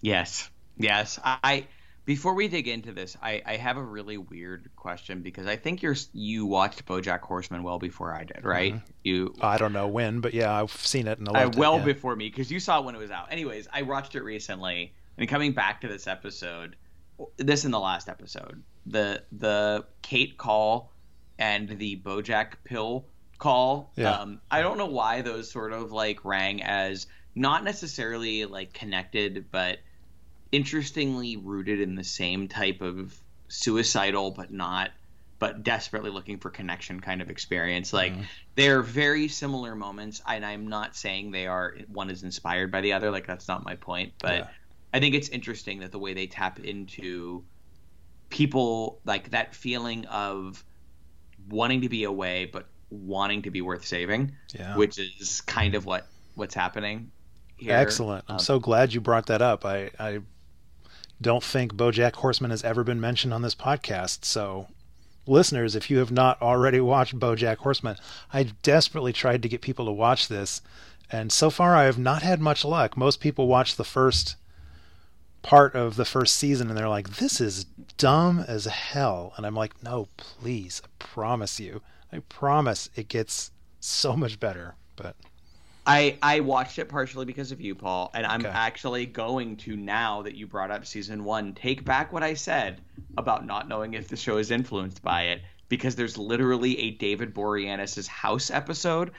Yes. Yes. I before we dig into this, I, I have a really weird question because I think you're you watched BoJack Horseman well before I did, right? Mm-hmm. You I don't know when, but yeah, I've seen it and I loved well it, yeah. before me because you saw it when it was out. Anyways, I watched it recently and coming back to this episode, this in the last episode, the the Kate call and the BoJack pill call. Yeah. Um, I don't know why those sort of like rang as not necessarily like connected, but interestingly rooted in the same type of suicidal but not but desperately looking for connection kind of experience like mm-hmm. they're very similar moments and i'm not saying they are one is inspired by the other like that's not my point but yeah. i think it's interesting that the way they tap into people like that feeling of wanting to be away but wanting to be worth saving yeah. which is kind of what what's happening here. excellent i'm um, so glad you brought that up i i don't think Bojack Horseman has ever been mentioned on this podcast. So, listeners, if you have not already [LAUGHS] watched Bojack Horseman, I desperately tried to get people to watch this, and so far I have not had much luck. Most people watch the first part of the first season and they're like, "This is dumb as hell," and I'm like, "No, please, I promise you, I promise it gets so much better." But I I watched it partially because of you, Paul, and I'm okay. actually going to now that you brought up season one, take back what I said about not knowing if the show is influenced by it, because there's literally a David Boreanaz's house episode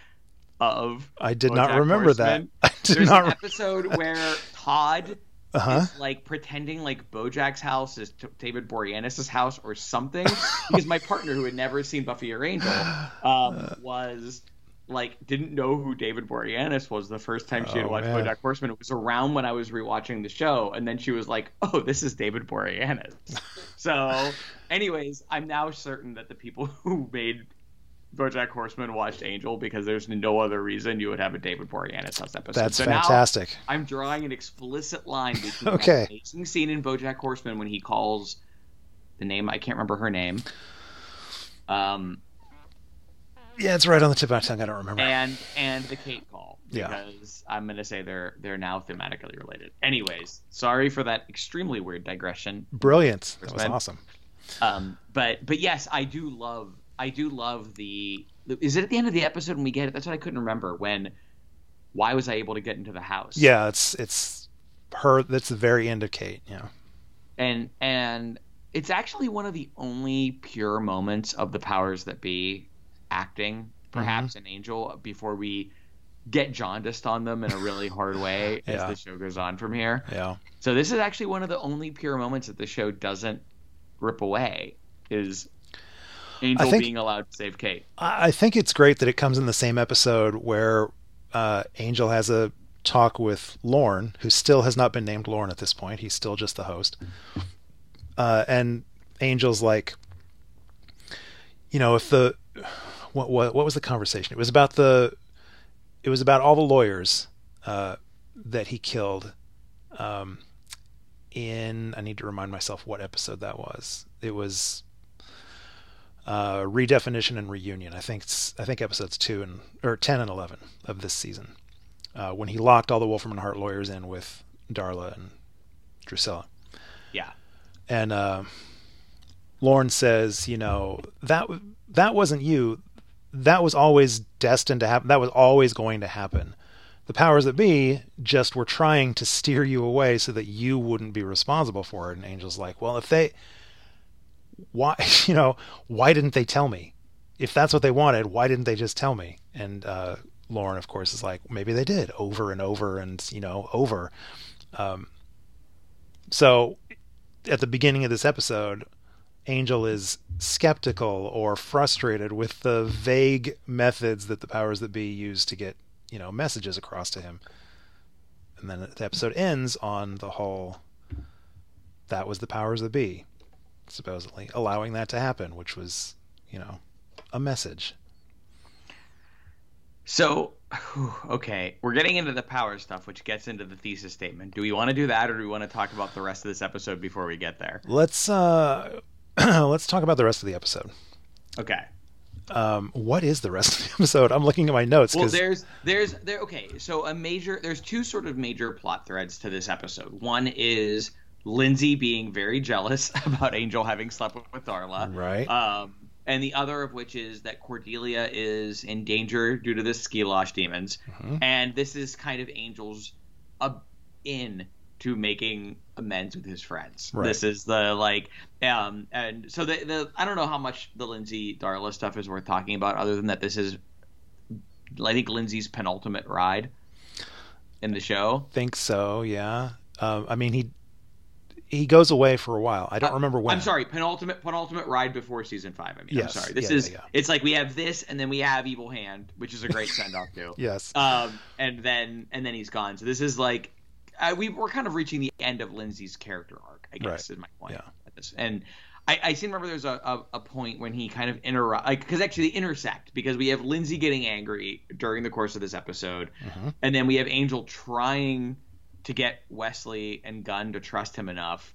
of. I did not remember Horseman. that. [LAUGHS] I did there's not an episode where Todd [LAUGHS] uh-huh. is like pretending like Bojack's house is t- David Boreanaz's house or something, because my partner who had never seen Buffy or Angel [SIGHS] um, was like didn't know who David Boreanaz was the first time she had oh, watched man. BoJack Horseman. It was around when I was rewatching the show, and then she was like, "Oh, this is David Boreanaz." [LAUGHS] so, anyways, I'm now certain that the people [LAUGHS] who made BoJack Horseman watched Angel because there's no other reason you would have a David Boreanaz house episode. That's so fantastic. I'm drawing an explicit line between [LAUGHS] okay. that amazing scene in BoJack Horseman when he calls the name I can't remember her name. Um, yeah, it's right on the tip of my tongue. I don't remember. And and the Kate call. Yeah. Because I'm gonna say they're they're now thematically related. Anyways, sorry for that extremely weird digression. Brilliant. That was awesome. Um, but but yes, I do love I do love the. Is it at the end of the episode when we get it? That's what I couldn't remember. When why was I able to get into the house? Yeah, it's it's her. That's the very end of Kate. Yeah. And and it's actually one of the only pure moments of the powers that be acting, perhaps mm-hmm. an angel, before we get jaundiced on them in a really hard way [LAUGHS] as the show goes on from here. Yeah. So this is actually one of the only pure moments that the show doesn't rip away is Angel think, being allowed to save Kate. I think it's great that it comes in the same episode where uh, Angel has a talk with Lorne, who still has not been named Lorne at this point. He's still just the host. Uh, and Angel's like, you know, if the what, what what was the conversation? It was about the it was about all the lawyers uh, that he killed. Um, in I need to remind myself what episode that was. It was uh, redefinition and reunion. I think it's I think episodes two and or ten and eleven of this season. Uh, when he locked all the Wolfram and Hart lawyers in with Darla and Drusilla. Yeah. And uh, Lorne says, you know, that that wasn't you that was always destined to happen. That was always going to happen. The powers that be just were trying to steer you away so that you wouldn't be responsible for it. And Angel's like, well, if they, why, [LAUGHS] you know, why didn't they tell me? If that's what they wanted, why didn't they just tell me? And uh, Lorne, of course, is like, maybe they did over and over and, you know, over. Um, so at the beginning of this episode, Angel is skeptical or frustrated with the vague methods that the powers that be use to get, you know, messages across to him. And then the episode ends on the whole that was the powers that be, supposedly, allowing that to happen, which was, you know, a message. So, okay, we're getting into the power stuff, which gets into the thesis statement. Do we want to do that, or do we want to talk about the rest of this episode before we get there? Let's uh, [CLEARS THROAT] let's talk about the rest of the episode. Okay. Um, what is the rest of the [LAUGHS] episode? I'm looking at my notes. Well, 'cause- there's there's there. Okay, so a major there's two sort of major plot threads to this episode. One is Lindsey being very jealous [LAUGHS] about Angel having slept with, Darla, right. um, and the other of which is that Cordelia is in danger due to the Skilosh demons, Mhm. and this is kind of Angel's uh, in to making amends with his friends. Right. This is the like, um, and so the the I don't know how much the Lindsey Darla stuff is worth talking about, other than that this is, I think Lindsey's penultimate ride in the show. I think so. Yeah. Um, I mean, he he goes away for a while. I don't remember when. Uh, I'm sorry, penultimate penultimate ride before season five. I mean, Yes, I'm sorry. This yeah, is yeah, yeah. it's like we have this, and then we have Evil Hand, which is a great send off too. [LAUGHS] Yes. Um, and then and then he's gone. So this is like, uh, we we're kind of reaching the end of Lindsey's character arc. I guess Right. is my point. Yeah. And I, I seem to remember there's a, a, a point when he kind of interrupt, like because actually they intersect because we have Lindsey getting angry during the course of this episode, Mhm. and then we have Angel trying to get Wesley and Gunn to trust him enough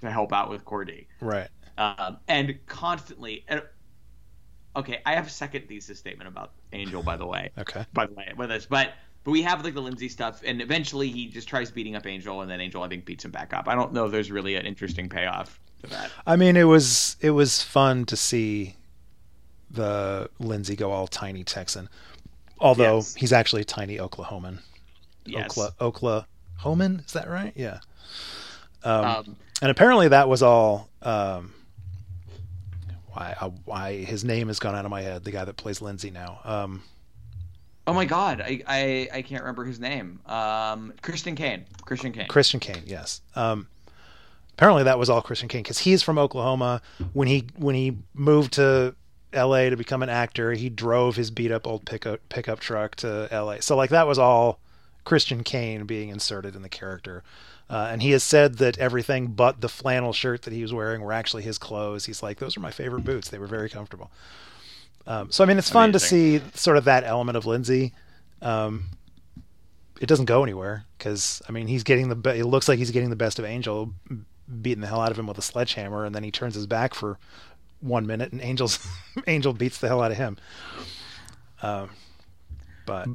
to help out with Cordy Right. um, and constantly. And, okay, I have a second thesis statement about Angel, by the way. [LAUGHS] Okay. By the way, with this, but but we have like the Lindsey stuff, and eventually he just tries beating up Angel, and then Angel I think beats him back up. I don't know if there's really an interesting payoff to that. I mean, it was it was fun to see the Lindsey go all tiny Texan, although Yes. he's actually a tiny Oklahoman. Yes. Okla, Oklahoman, is that right? Yeah. Um, Um, and apparently that was all. Um, why uh, why his name has gone out of my head? The guy that plays Lindsey now. Oh my God, I, I I can't remember his name. Um, Christian Kane. Christian Kane. Christian Kane, yes. Um, apparently that was all Christian Kane because he's from Oklahoma. When he when he moved to L.A. to become an actor, he drove his beat up old pickup pickup truck to L.A. So like that was all Christian Kane being inserted in the character. Uh, and he has said that everything but the flannel shirt that he was wearing were actually his clothes. He's like, those are my favorite boots. They were very comfortable. Um, so I mean, it's fun to see sort of that element of Lindsey. Um, it doesn't go anywhere because I mean he's getting the be- it looks like he's getting the best of Angel, beating the hell out of him with a sledgehammer, and then he turns his back for one minute, and Angel's [LAUGHS] Angel beats the hell out of him. Um, but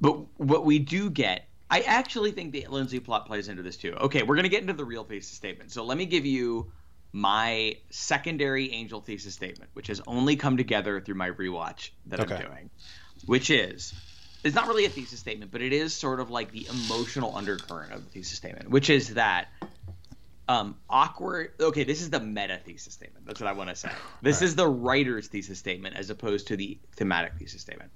But what we do get, I actually think the Lindsey plot plays into this too. Okay, we're gonna get into the real thesis statement. So let me give you my secondary Angel thesis statement, which has only come together through my rewatch that Okay. I'm doing, which is it's not really a thesis statement, but it is sort of like the emotional undercurrent of the thesis statement, which is that um, awkward. Okay, this is the meta thesis statement. That's what I want to say. [SIGHS] This Right. is the writer's thesis statement as opposed to the thematic thesis statement.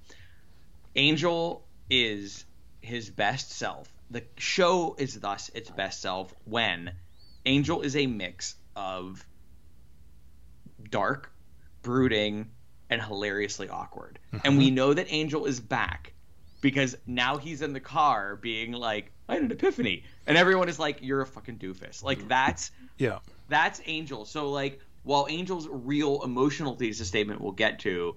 Angel is his best self. The show is thus its best self when Angel is a mix of dark, brooding, and hilariously awkward. And we mm-hmm. know that Angel is back because now he's in the car being like, I had an epiphany. And everyone is like, You're a fucking doofus. Like mm-hmm. that's yeah, that's Angel. So like while Angel's real emotional thesis statement we'll get to,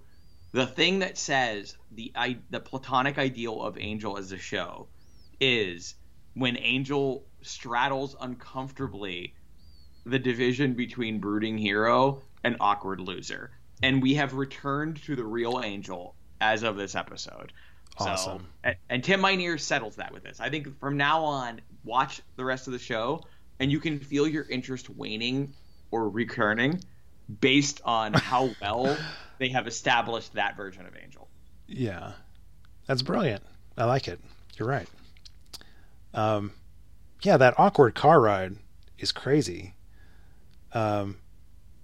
the thing that says the I, the platonic ideal of Angel as a show is when Angel straddles uncomfortably the division between brooding hero and awkward loser. And we have returned to the real Angel as of this episode. Awesome. So, and, and Tim Minear settles that with this. I think from now on, watch the rest of the show, and you can feel your interest waning or recurring based on how [LAUGHS] well they have established that version of Angel. yeah, that's brilliant. I like it. You're right. Um, yeah, that awkward car ride is crazy. Um,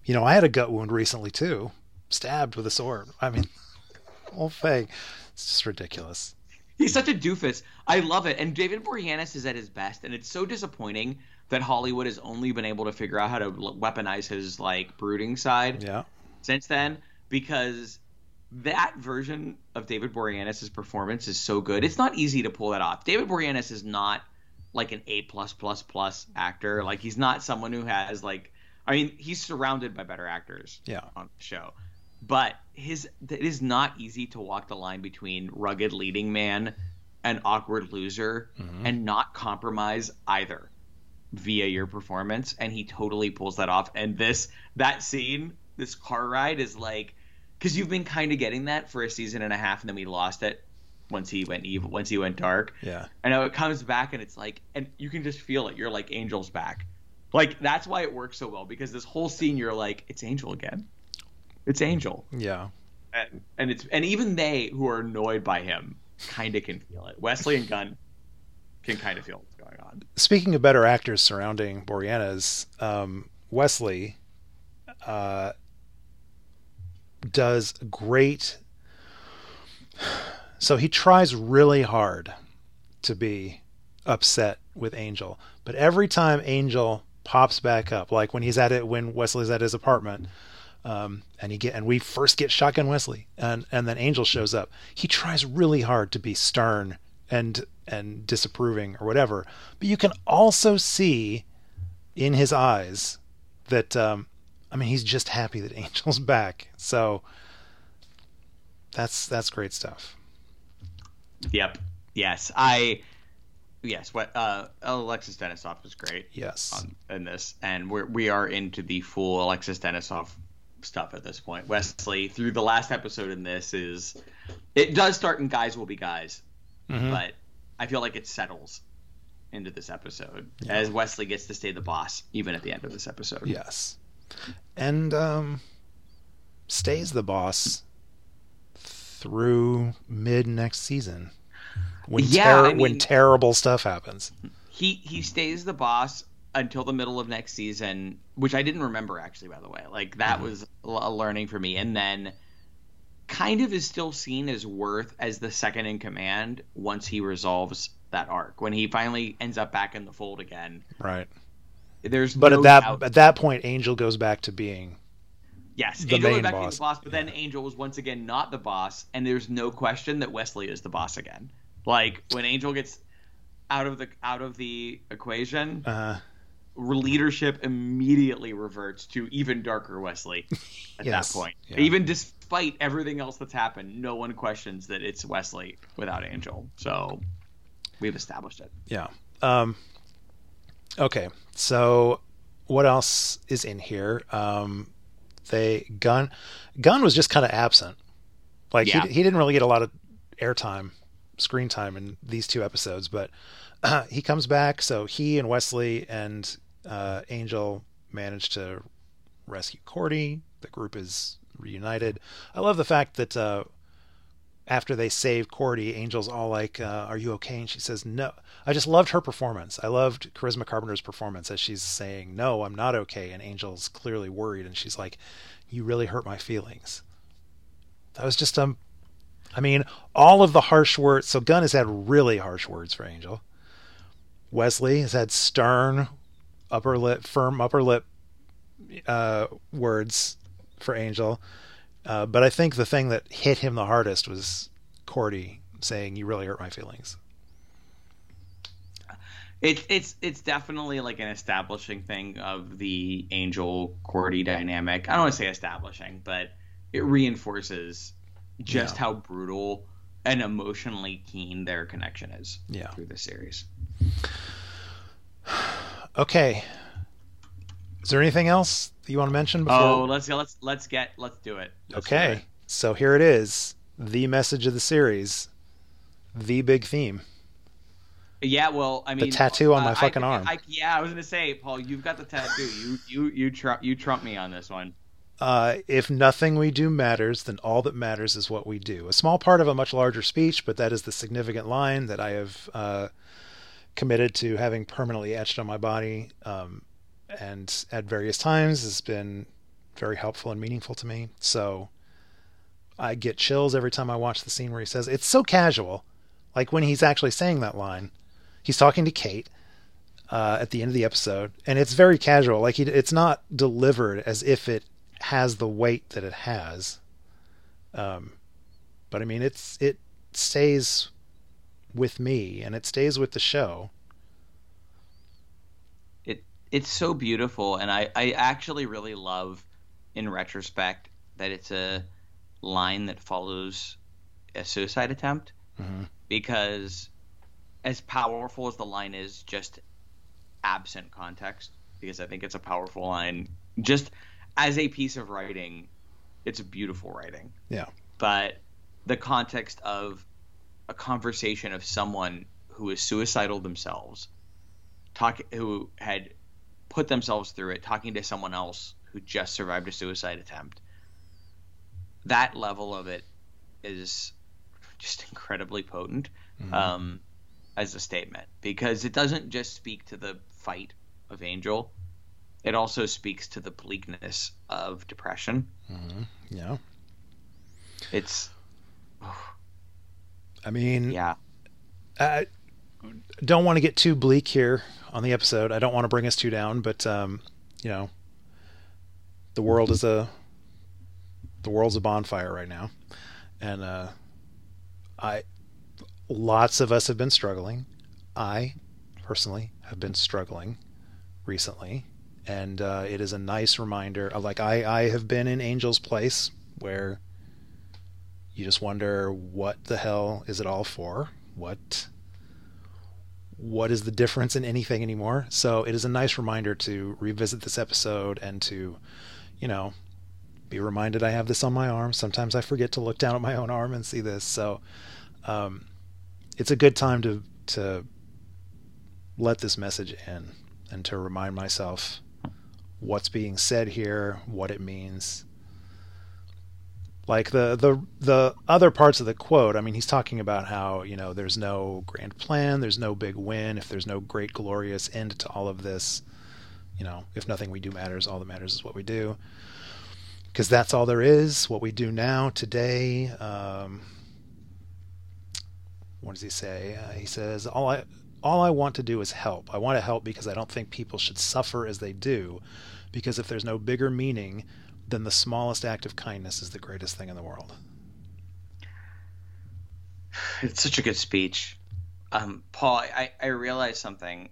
you know, I had a gut wound recently too, stabbed with a sword. I mean, [LAUGHS] whole thing. It's just ridiculous. He's such a doofus. I love it. And David Boreanaz is at his best, and it's so disappointing that Hollywood has only been able to figure out how to weaponize his like brooding side. Yeah. Since then, because that version of David Boreanaz's performance is so good. It's not easy to pull that off. David Boreanaz is not like an A plus plus plus actor. Like he's not someone who has like I mean, he's surrounded by better actors yeah. on the show. But his it is not easy to walk the line between rugged leading man and awkward loser mm-hmm. and not compromise either via your performance and he totally pulls that off and this that scene this car ride is like because you've been kind of getting that for a season and a half, and then we lost it once he went evil, once he went dark. Yeah. I know it comes back, and it's like, and you can just feel it. You're like Angel's back. Like that's why it works so well because this whole scene, you're like, it's Angel again. It's Angel. Yeah. And, and it's and even they who are annoyed by him kind of can feel it. Wesley and Gunn can kind of feel what's going on. Speaking of better actors surrounding Boreanaz, um, Wesley uh, does great. [SIGHS] So he tries really hard to be upset with Angel, but every time Angel pops back up, like when he's at it, when Wesley's at his apartment, um, and he get and we first get shotgun Wesley, and and then Angel shows up. He tries really hard to be stern and and disapproving or whatever, but you can also see in his eyes that um, I mean, he's just happy that [LAUGHS] Angel's back. So that's that's great stuff. Yep. Yes. I. Yes. What uh, Alexis Denisof is great. Yes. On, in this, and we're we are into the full Alexis Denisof stuff at this point. Wesley, through the last episode in this, is it does start in guys will be guys, mm-hmm. but I feel like it settles into this episode yeah. as Wesley gets to stay the boss even at the end of this episode. Yes and um, stays the boss through mid next season when yeah, ter- I mean, when terrible stuff happens. He he stays the boss until the middle of next season, which I didn't remember actually. By the way, like that mm-hmm. was a learning for me, and then kind of is still seen as worth as the second in command once he resolves that arc when he finally ends up back in the fold again. Right. There's but no at that doubt. at that point, Angel goes back to being yes, the Angel main back boss. the boss, but yeah. then Angel was once again not the boss, and there's no question that Wesley is the boss again. Like when Angel gets out of the out of the equation, uh-huh. leadership immediately reverts to even darker Wesley at yes. that point. Yeah. Even despite everything else that's happened, no one questions that it's Wesley without Angel. So we've established it. Yeah. Um, Okay, so what else is in here? Um, they gun gun was just kind of absent. Like yeah. he he didn't really get a lot of airtime, screen time in these two episodes, but uh, [CLEARS THROAT] he comes back. So he and Wesley and uh, Angel manage to rescue Cordy. The group is reunited. I love the fact that uh, after they save Cordy, Angel's all like, uh, "Are you okay?" And she says, "No." I just loved her performance. I loved Charisma Carpenter's performance as she's saying, "No, I'm not okay," and Angel's clearly worried, and she's like, "You really hurt my feelings." That was just um, I mean, all of the harsh words. So Gunn has had really harsh words for Angel. Wesley has had stern, upper lip, firm upper lip uh, words for Angel. Uh, but I think the thing that hit him the hardest was Cordy saying, "You really hurt my feelings." It's it's it's definitely like an establishing thing of the Angel Cordy dynamic. I don't want to say establishing, but it reinforces just yeah. how brutal and emotionally keen their connection is yeah. through the series. [SIGHS] Okay. Is there anything else that you want to mention before? Oh, let's go. Let's let's get let's do it. Let's okay. Do it. So here it is. The message of the series. The big theme. Yeah, well, I mean, the tattoo on my uh, fucking I, arm. I, yeah, I was gonna say, Paul, you've got the tattoo. You you you trump you trump me on this one. Uh, if nothing we do matters, then all that matters is what we do. A small part of a much larger speech, but that is the significant line that I have uh, committed to having permanently etched on my body. Um, and at various times has been very helpful and meaningful to me. So I get chills every time I watch the scene where he says it's so casual, like when he's actually saying that line. He's talking to Kate uh, at the end of the episode, and it's very casual. Like he, it's not delivered as if it has the weight that it has. Um, but I mean, it's it stays with me, and it stays with the show. It it's so beautiful, and I I actually really love, in retrospect, that it's a line that follows a suicide attempt mm-hmm. because as powerful as the line is just absent context because i think it's a powerful line just as a piece of writing it's a beautiful writing Yeah. but the context of a conversation of someone who is suicidal themselves talk who had put themselves through it talking to someone else who just survived a suicide attempt that level of it is just [LAUGHS] incredibly potent Mhm. um, as a statement because it doesn't just speak to the fight of Angel, it also speaks to the bleakness of depression. hmm Yeah. It's I mean, yeah, I don't want to get too bleak here on the episode. I don't want to bring us too down, but um, you know, the world is a the world's a bonfire right now, and uh, I lots of us have been struggling. I personally have been struggling recently, and uh, it is a nice reminder. Of, like I, I have been in Angel's place where you just wonder what the hell is it all for? What what is the difference in anything anymore? So it is a nice reminder to revisit this episode and to, you know, be reminded I have this on my arm. Sometimes I forget to look down at my own arm and see this. So um, it's a good time to to let this message in and to remind myself what's being said here, what it means. Like the the the other parts of the quote, I mean, he's talking about how you know there's no grand plan, there's no big win, if there's no great glorious end to all of this, you know, if nothing we do matters, all that matters is what we do, because that's all there is. What we do now, today. Um, what does he say? Uh, he says, "All I all I want to do is help. I want to help because I don't think people should suffer as they do, because if there's no bigger meaning." then the smallest act of kindness is the greatest thing in the world. it's such a good speech. Um, Paul, I, I realized something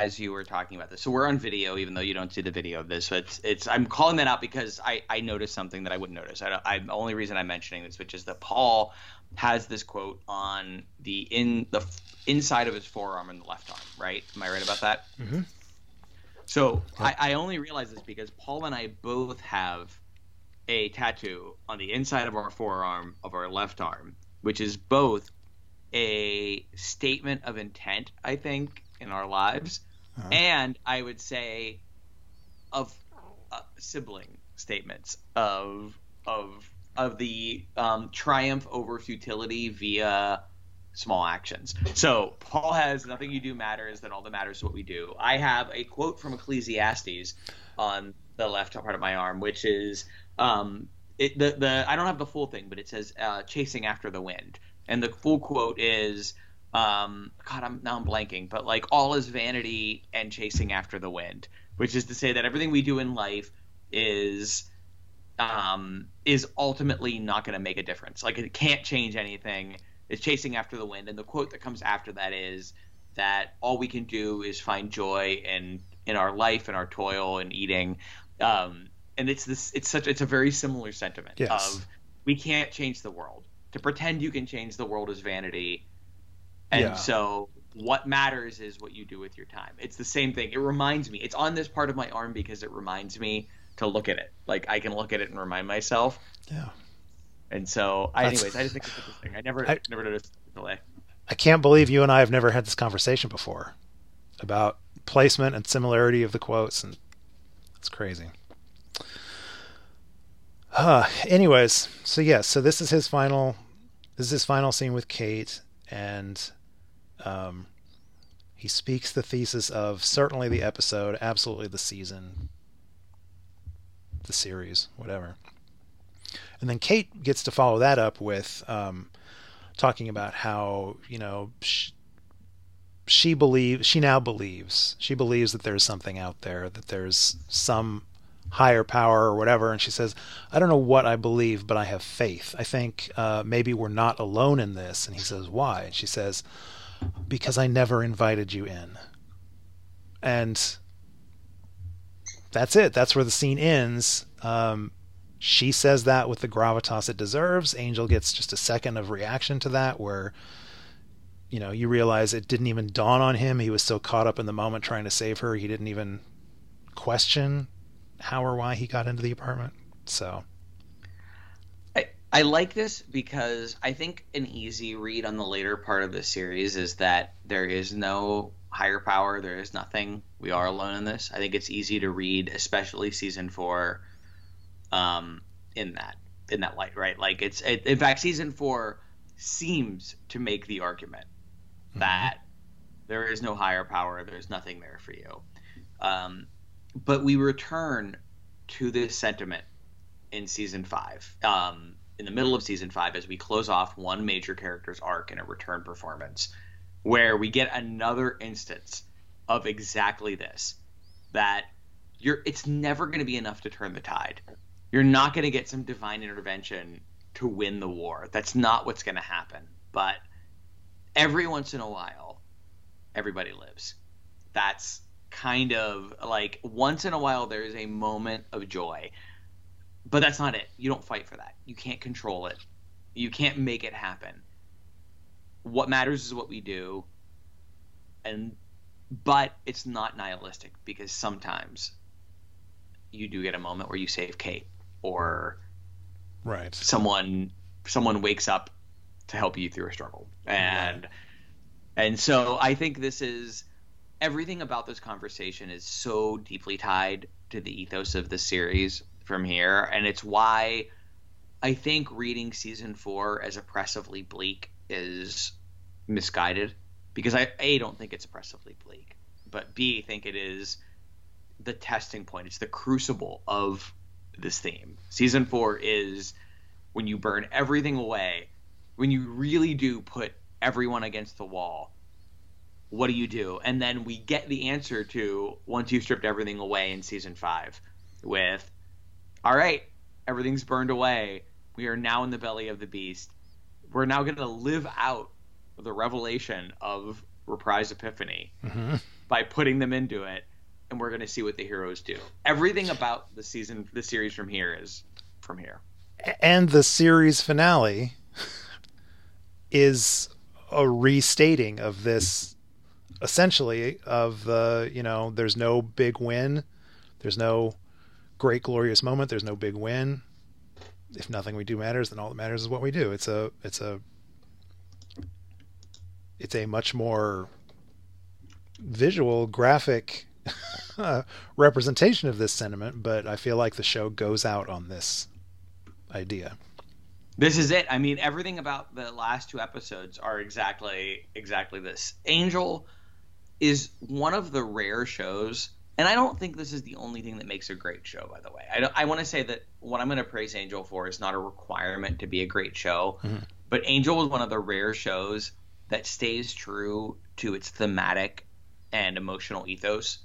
as you were talking about this. So we're on video, even though you don't see the video of this. But it's, it's I'm calling that out because I, I noticed something that I wouldn't notice. I, I the only reason I'm mentioning this, which is that Paul has this quote on the in the inside of his forearm and the left arm. Right? Am I right about that? Mm-hmm. So I, I only realize this because Paul and I both have a tattoo on the inside of our forearm of our left arm, which is both a statement of intent, I think, in our lives, Uh-huh. and I would say of uh, sibling statements of of of the um, triumph over futility via small actions. So Paul has nothing you do matters, then all that matters is what we do. I have a quote from Ecclesiastes on the left part of my arm, which is um, it, the the I don't have the full thing, but it says uh, chasing after the wind, and the full quote is. Um, God, I'm now I'm blanking, but like all is vanity and chasing after the wind, which is to say that everything we do in life is um, is ultimately not going to make a difference. Like it can't change anything. It's chasing after the wind. And the quote that comes after that is that all we can do is find joy in in our life and our toil and eating. Um, and it's this. It's such. It's a very similar sentiment Yes. of we can't change the world. To pretend you can change the world is vanity. And Yeah. so what matters is what you do with your time. It's the same thing. It reminds me. It's on this part of my arm because it reminds me to look at it. Like I can look at it and remind myself. Yeah. And so, I, anyways, I just think it's interesting. I never, I- never noticed the delay. I can't believe you and I have never had this conversation before about placement and similarity of the quotes, and it's crazy. Uh, anyways, so yes, so this is his final. This is his final scene with Kate, and um, he speaks the thesis of certainly the episode, absolutely the season, the series, whatever. And then Kate gets to follow that up with um, talking about how you know she, she believes she now believes she believes that there's something out there that there's some higher power or whatever. And she says i don't know what i believe but i have faith. I think uh, maybe we're not alone in this. And he says why? And she says because i never invited you in and that's it that's where the scene ends um, she says that with the gravitas it deserves angel gets just a second of reaction to that where you know, you realize it didn't even dawn on him. He was so caught up in the moment trying to save her, he didn't even question how or why he got into the apartment. So I like this because I think an easy read on the later part of the series is that there is no higher power, there is nothing. We are alone in this. I think it's easy to read, especially season 4 um in that in that light, right? Like it's it, in fact season 4 seems to make the argument that there is no higher power, there's nothing there for you. Um, but we return to this sentiment in season five, um, in the middle of season five, as we close off one major character's arc in a return performance, where we get another instance of exactly this that you're it's never going to be enough to turn the tide. You're not going to get some divine intervention to win the war. That's not what's going to happen. But every once in a while, everybody lives. That's kind of like once in a while there is a moment of joy. But that's not it. You don't fight for that. You can't control it. You can't make it happen. What matters is what we do. And but it's not nihilistic because sometimes you do get a moment where you save Kate or right. someone someone wakes up to help you through a struggle. And and so I think this is everything about this conversation is so deeply tied to the ethos of the series from here and it's why I think reading season 4 as oppressively bleak is misguided because I A don't think it's oppressively bleak, but B think it is the testing point. It's the crucible of this theme. Season 4 is when you burn everything away when you really do put everyone against the wall, what do you do? And then we get the answer to once you've stripped everything away in season five with, all right, everything's burned away. We are now in the belly of the beast. We're now going to live out the revelation of Reprise Epiphany mm-hmm. by putting them into it, and we're going to see what the heroes do. Everything about the season, the series from here is from here. And the series finale is a restating of this essentially of the you know there's no big win there's no great glorious moment there's no big win if nothing we do matters then all that matters is what we do it's a it's a it's a much more visual graphic [LAUGHS] uh, representation of this sentiment but i feel like the show goes out on this idea this is it. I mean, everything about the last two episodes are exactly exactly this. Angel is one of the rare shows, and I don't think this is the only thing that makes a great show. By the way, I, I want to say that what I'm going to praise Angel for is not a requirement to be a great show, mm-hmm. but Angel was one of the rare shows that stays true to its thematic and emotional ethos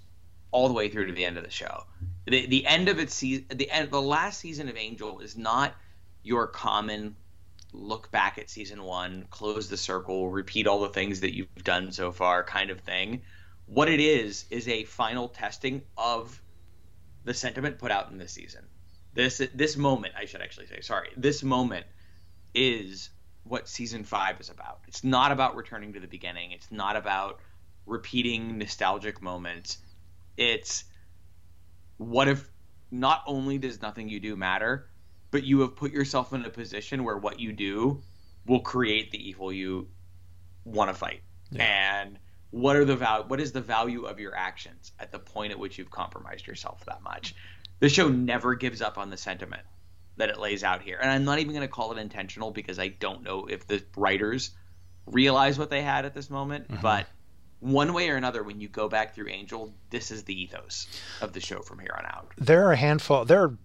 all the way through to the end of the show. The, the end of its season, the end, the last season of Angel is not your common look back at season one, close the circle, repeat all the things that you've done so far kind of thing. What it is is a final testing of the sentiment put out in this season. This this moment, I should actually say, sorry, this moment is what season five is about. It's not about returning to the beginning. It's not about repeating nostalgic moments. It's what if not only does nothing you do matter, but you have put yourself in a position where what you do will create the evil you want to fight. Yeah. And what are the val- what is the value of your actions at the point at which you've compromised yourself that much? The show never gives up on the sentiment that it lays out here. And I'm not even going to call it intentional because I don't know if the writers realize what they had at this moment, mm-hmm. but one way or another when you go back through Angel, this is the ethos of the show from here on out. There are a handful there are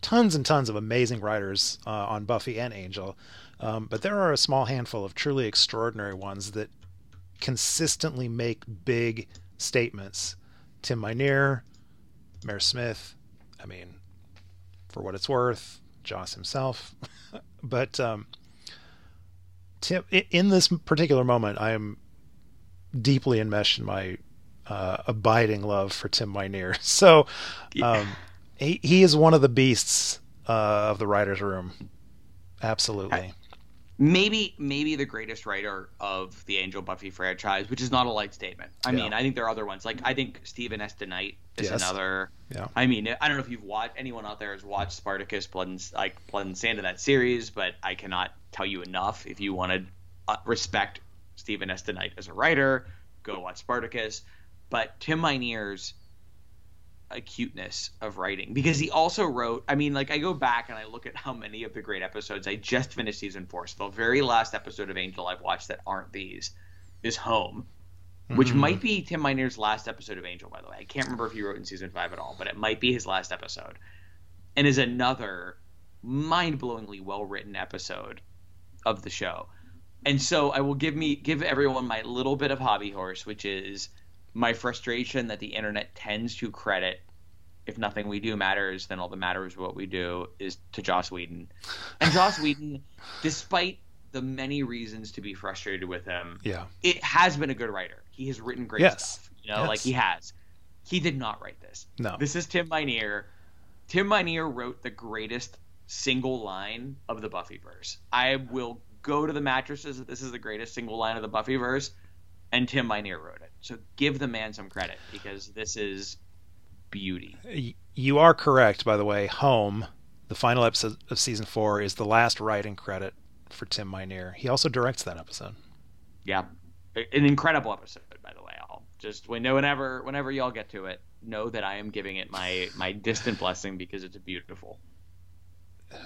tons and tons of amazing writers uh, on Buffy and Angel, um, but there are a small handful of truly extraordinary ones that consistently make big statements. Tim Minear, Mere Smith, I mean, for what it's worth, Joss himself. [LAUGHS] but um, Tim, in this particular moment, I am deeply enmeshed in my uh, abiding love for Tim Minear. [LAUGHS] So um, he, he is one of the beasts uh, of the writer's room. Absolutely maybe maybe the greatest writer of the Angel Buffy franchise, which is not a light statement. I yeah. mean, I think there are other ones. Like I think Stephen S. DeKnight is yes. another. Yeah. I mean, I don't know if you've watched anyone out there has watched Spartacus, Blood and like Blood and Sand in that series, but I cannot tell you enough. If you want to uh, respect Stephen S. DeKnight as a writer, go watch Spartacus. But Tim Minear's acuteness of writing. Because he also wrote i mean like i go back and i look at how many of the great episodes. I just finished season four so the very last episode of angel i've watched that aren't these is home which mm-hmm. might be tim minear's last episode of angel by the way. I can't remember if he wrote in season five at all but it might be his last episode. And is another mind-blowingly well written episode of the show. And so i will give me give everyone my little bit of hobby horse which is my frustration that the internet tends to credit if nothing we do matters, then all that matters what we do is to Joss Whedon. And Joss [LAUGHS] Whedon, despite the many reasons to be frustrated with him, yeah, it has been a good writer. He has written great yes. stuff. You know, yes. like he has. He did not write this. No. This is Tim Minear. Tim Minear wrote the greatest single line of the Buffyverse. I will go to the mattresses that this is the greatest single line of the Buffyverse, and Tim Minear wrote it. So give the man some credit because this is beauty. You are correct, by the way. Home, the final episode of season four, is the last writing credit for Tim Minear. He also directs that episode. Yeah, an incredible episode, by the way. I'll just whenever whenever y'all get to it, know that I am giving it my my distant blessing because it's beautiful.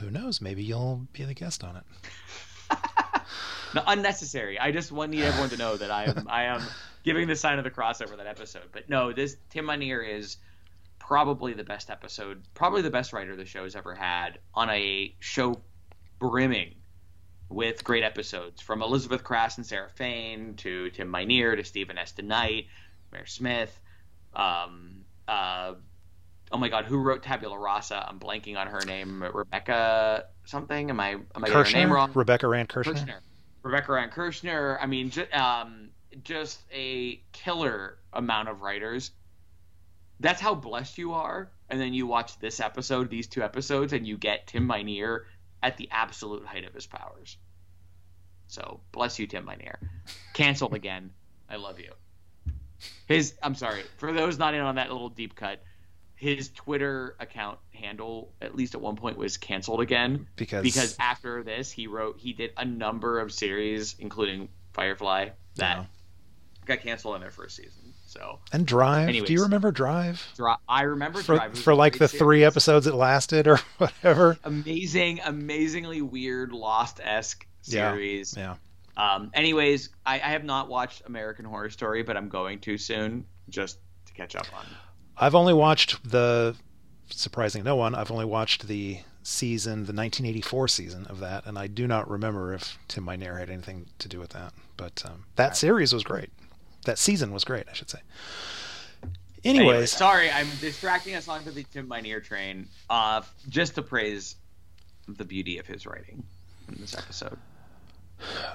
Who knows? Maybe you'll be the guest on it. [LAUGHS] no, unnecessary. I just want need everyone to know that I am I am giving the sign of the cross over that episode. But no, this Tim Minear is probably the best episode, probably the best writer the show has ever had on a show brimming with great episodes from Elizabeth Craft and Sarah Fain to Tim Minear to Stephen S. DeKnight, Mere Smith. Um, uh, oh my God, who wrote Tabula Rasa? I'm blanking on her name. Rebecca something. Am I am I getting her name wrong? Rebecca Rand Kirshner. Kirshner. Rebecca Rand Kirshner. I mean, um, just a killer amount of writers. That's how blessed you are. And then you watch this episode, these two episodes, and you get Tim Minear at the absolute height of his powers. So bless you, Tim Minear. Canceled again. I love you. His I'm sorry for those not in on that little deep cut. His Twitter account handle, at least at one point, was canceled again because because after this he wrote he did a number of series, including Firefly, that got canceled in their first season. So and Drive. Anyways, Do you remember Drive? Dri- I remember for, Drive for like the series. three episodes it lasted or [LAUGHS] whatever. Amazing, amazingly weird Lost esque series. Yeah. yeah. Um. Anyways, I, I have not watched American Horror Story, but I'm going to soon just to catch up on. I've only watched the surprising no one. I've only watched the season, the 1984 season of that, and I do not remember if Tim Minear had anything to do with that. But um, that right. series was great that season was great, I should say. Anyways, anyway, sorry, I'm distracting us onto the Tim Minear train. Uh, just to praise the beauty of his writing in this episode.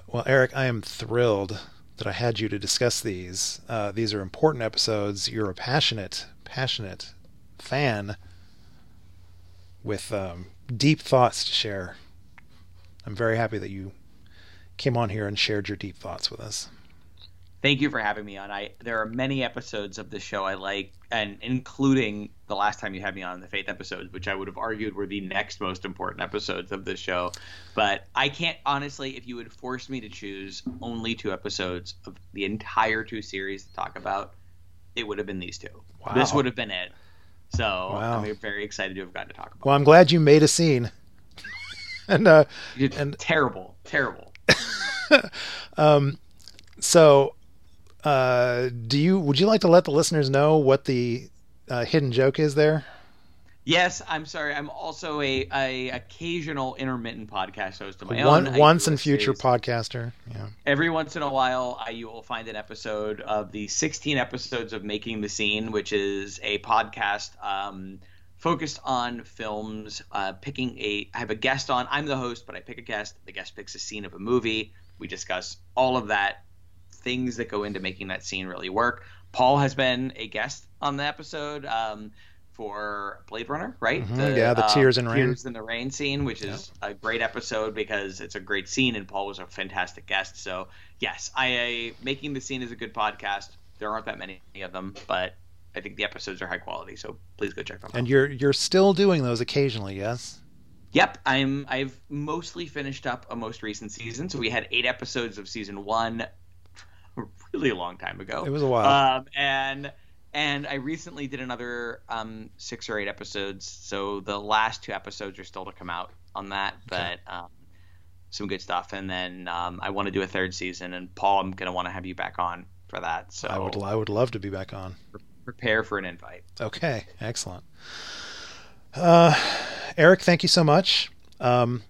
Well, Eric, I am thrilled that I had you to discuss these. Uh, these are important episodes. You're a passionate, passionate fan with um, deep thoughts to share. I'm very happy that you came on here and shared your deep thoughts with us thank you for having me on. I there are many episodes of the show I like, and including the last time you had me on the Faith episodes, which I would have argued were the next most important episodes of this show. But I can't honestly, if you would force me to choose only two episodes of the entire two series to talk about, it would have been these two. Wow. This would have been it. So wow. I'm very excited to have gotten to talk about. Well, I'm glad you made a scene. [LAUGHS] and uh, and terrible, terrible. [LAUGHS] um, so uh, do you would you like to let the listeners know what the uh, hidden joke is there? Yes, I'm sorry. I'm also a, a occasional intermittent podcast host of my One, own. Once and future series. podcaster. Yeah. Every once in a while, I, you will find an episode of the 16 episodes of Making the Scene, which is a podcast um, focused on films. Uh, picking a, I have a guest on. I'm the host, but I pick a guest. The guest picks a scene of a movie. We discuss all of that, things that go into making that scene really work. Paul has been a guest on the episode. Um, for Blade Runner, right? Mhm, yeah, the uh, Tears in Rain. Tears in the Rain scene, which is a great episode because it's a great scene, and Paul was a fantastic guest. So yes, I making the scene is a good podcast. There aren't that many of them, but I think the episodes are high quality. So please go check them out. And you're you're still doing those occasionally, yes? Yep, I'm. I've mostly finished up a most recent season. So we had eight episodes of season one, [LAUGHS] a really long time ago. It was a while. Um, and and I recently did another um, six or eight episodes. So the last two episodes are still to come out on that, but um, some good stuff. And then um, I want to do a third season. And Paul, I'm gonna want to have you back on for that. So I would I would love to be back on. prepare for an invite. Okay, excellent. Uh, Eric, thank you so much. Um,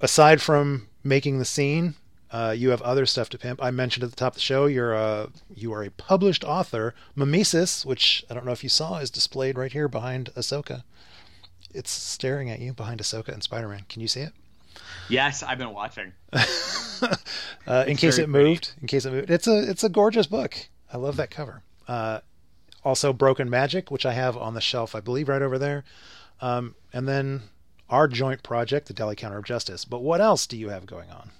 aside from making the scene, uh, you have other stuff to pimp. I mentioned at the top of the show you're a you are a published author. Mimesis, which I don't know if you saw, is displayed right here behind Ahsoka. It's staring at you behind Ahsoka and Spider-Man. Can you see it? Yes, I've been watching. [LAUGHS] uh, in case it pretty. moved, in case it moved, it's a it's a gorgeous book. I love that cover. Uh, also, Broken Magic, which I have on the shelf, I believe, right over there. Um, and then our joint project, the Deli Counter of Justice. But what else do you have going on?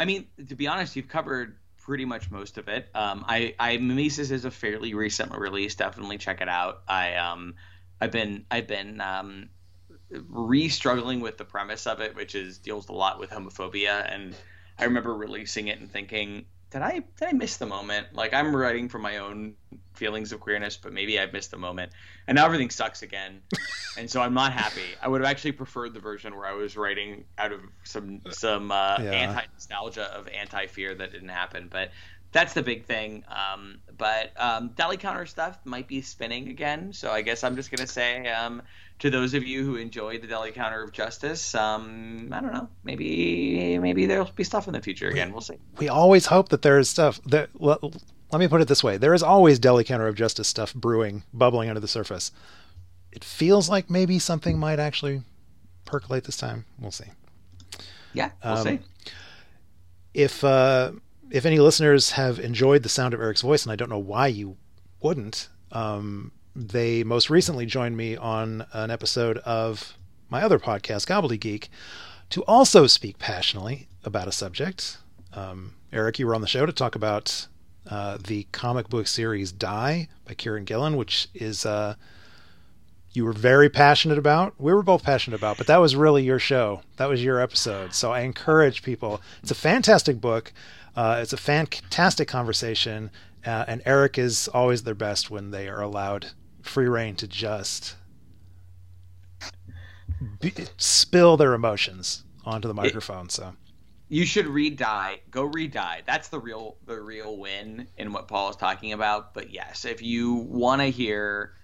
I mean, to be honest, you've covered pretty much most of it. Um, I, I Mimesis is a fairly recent release. Definitely check it out. I um, I've been I've been um, re-struggling with the premise of it, which is deals a lot with homophobia. And I remember releasing it and thinking, did I did I miss the moment? Like I'm writing for my own feelings of queerness, but maybe I've missed the moment. And now everything sucks again, [LAUGHS] and so I'm not happy. I would have actually preferred the version where I was writing out of some some uh, Yeah. anti nostalgia of anti fear that didn't happen, but. That's the big thing. Um, but um, deli counter stuff might be spinning again. So I guess I'm just gonna say um, to those of you who enjoyed the deli counter of justice, um, I don't know, maybe maybe there'll be stuff in the future again. We'll see. We always hope that there is stuff that. Let, let me put it this way: there is always Deli Counter of Justice stuff brewing, bubbling under the surface. It feels like maybe something might actually percolate this time. We'll see. Yeah, we'll Um, see. if uh, if any listeners have enjoyed the sound of Eric's voice, and I don't know why you wouldn't, um, they most recently joined me on an episode of my other podcast, Gobbledygook, to also speak passionately about a subject. Um, Eric, you were on the show to talk about uh, the comic book series Die by Kieron Gillen, which is uh, you were very passionate about. We were both passionate about, but that was really your show. That was your episode. So I encourage people. It's a fantastic book. Uh, it's a fantastic conversation, uh, and Eric is always their best when they are allowed free reign to just be, spill their emotions onto the microphone. So You should read Die. Go read Die. That's the real the real win in what Paul is talking about. But yes, if you want to hear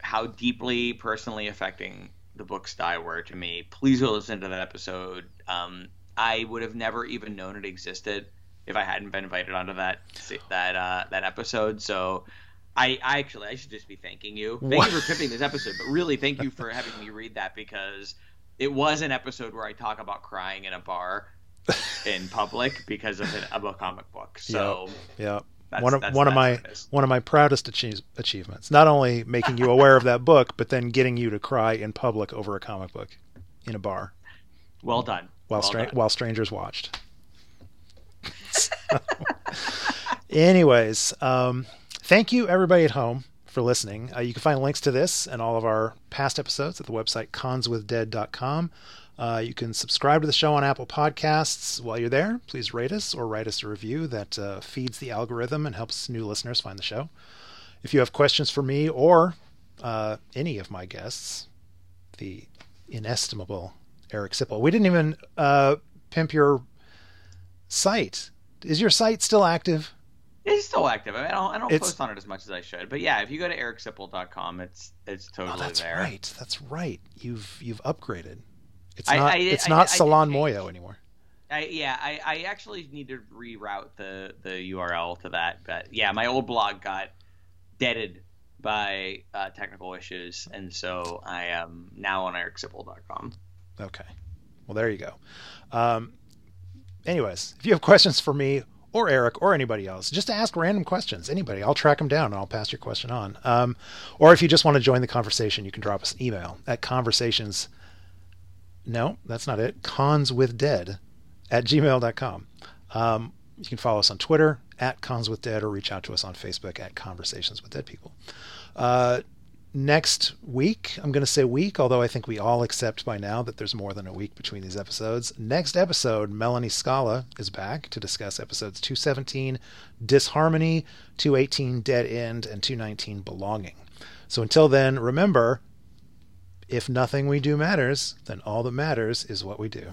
how deeply personally affecting the books Die were to me, please go listen to that episode. Um, I would have never even known it existed if I hadn't been invited onto that that uh, that episode. So. I, I actually I should just be thanking you. Thank What? you for pimping this episode, but really thank you for having me read that because it was an episode where I talk about crying in a bar in public because of, an, of a comic book. So yeah, that's, one of that's, one of my what it is. one of my proudest achieve, achievements. Not only making you aware of that book, but then getting you to cry in public over a comic book in a bar well done. while well stra- done. while strangers watched. So- [LAUGHS] anyways, um, thank you everybody at home for listening. Uh, you can find links to this and all of our past episodes at the website conswithdead.com. Uh, you can subscribe to the show on Apple Podcasts. While you're there, please rate us or write us a review that uh, feeds the algorithm and helps new listeners find the show. If you have questions for me or uh, any of my guests, the inestimable Eric Sipple, we didn't even uh, pimp your site. Is your site still active? It's still active. I, mean, I don't I don't post on it as much as I should. But yeah, if you go to ericsipple.com, it's it's totally Oh, that's there. right. That's right. You've you've upgraded. It's not I- it's not I Salon. Moyo anymore. I, yeah, I, I actually need to reroute the, the URL to that. But yeah, my old blog got deaded by uh, technical issues, and so I am now on ericsipple.com. Okay. Well, there you go. Um, anyways, if you have questions for me or Eric or anybody else, just ask random questions. Anybody, I'll track them down and I'll pass your question on. Um, or if you just want to join the conversation, you can drop us an email at conversations. No, that's not it. Cons with Dead at gmail.com. Um, you can follow us on Twitter at Cons with Dead or reach out to us on Facebook at Conversations with Dead People. Uh, next week, I'm going to say week, although I think we all accept by now that there's more than a week between these episodes. Next episode, Melanie Scala is back to discuss episodes 217, Disharmony, 218, Dead End, and 219, Belonging. So until then, remember if nothing we do matters, then all that matters is what we do.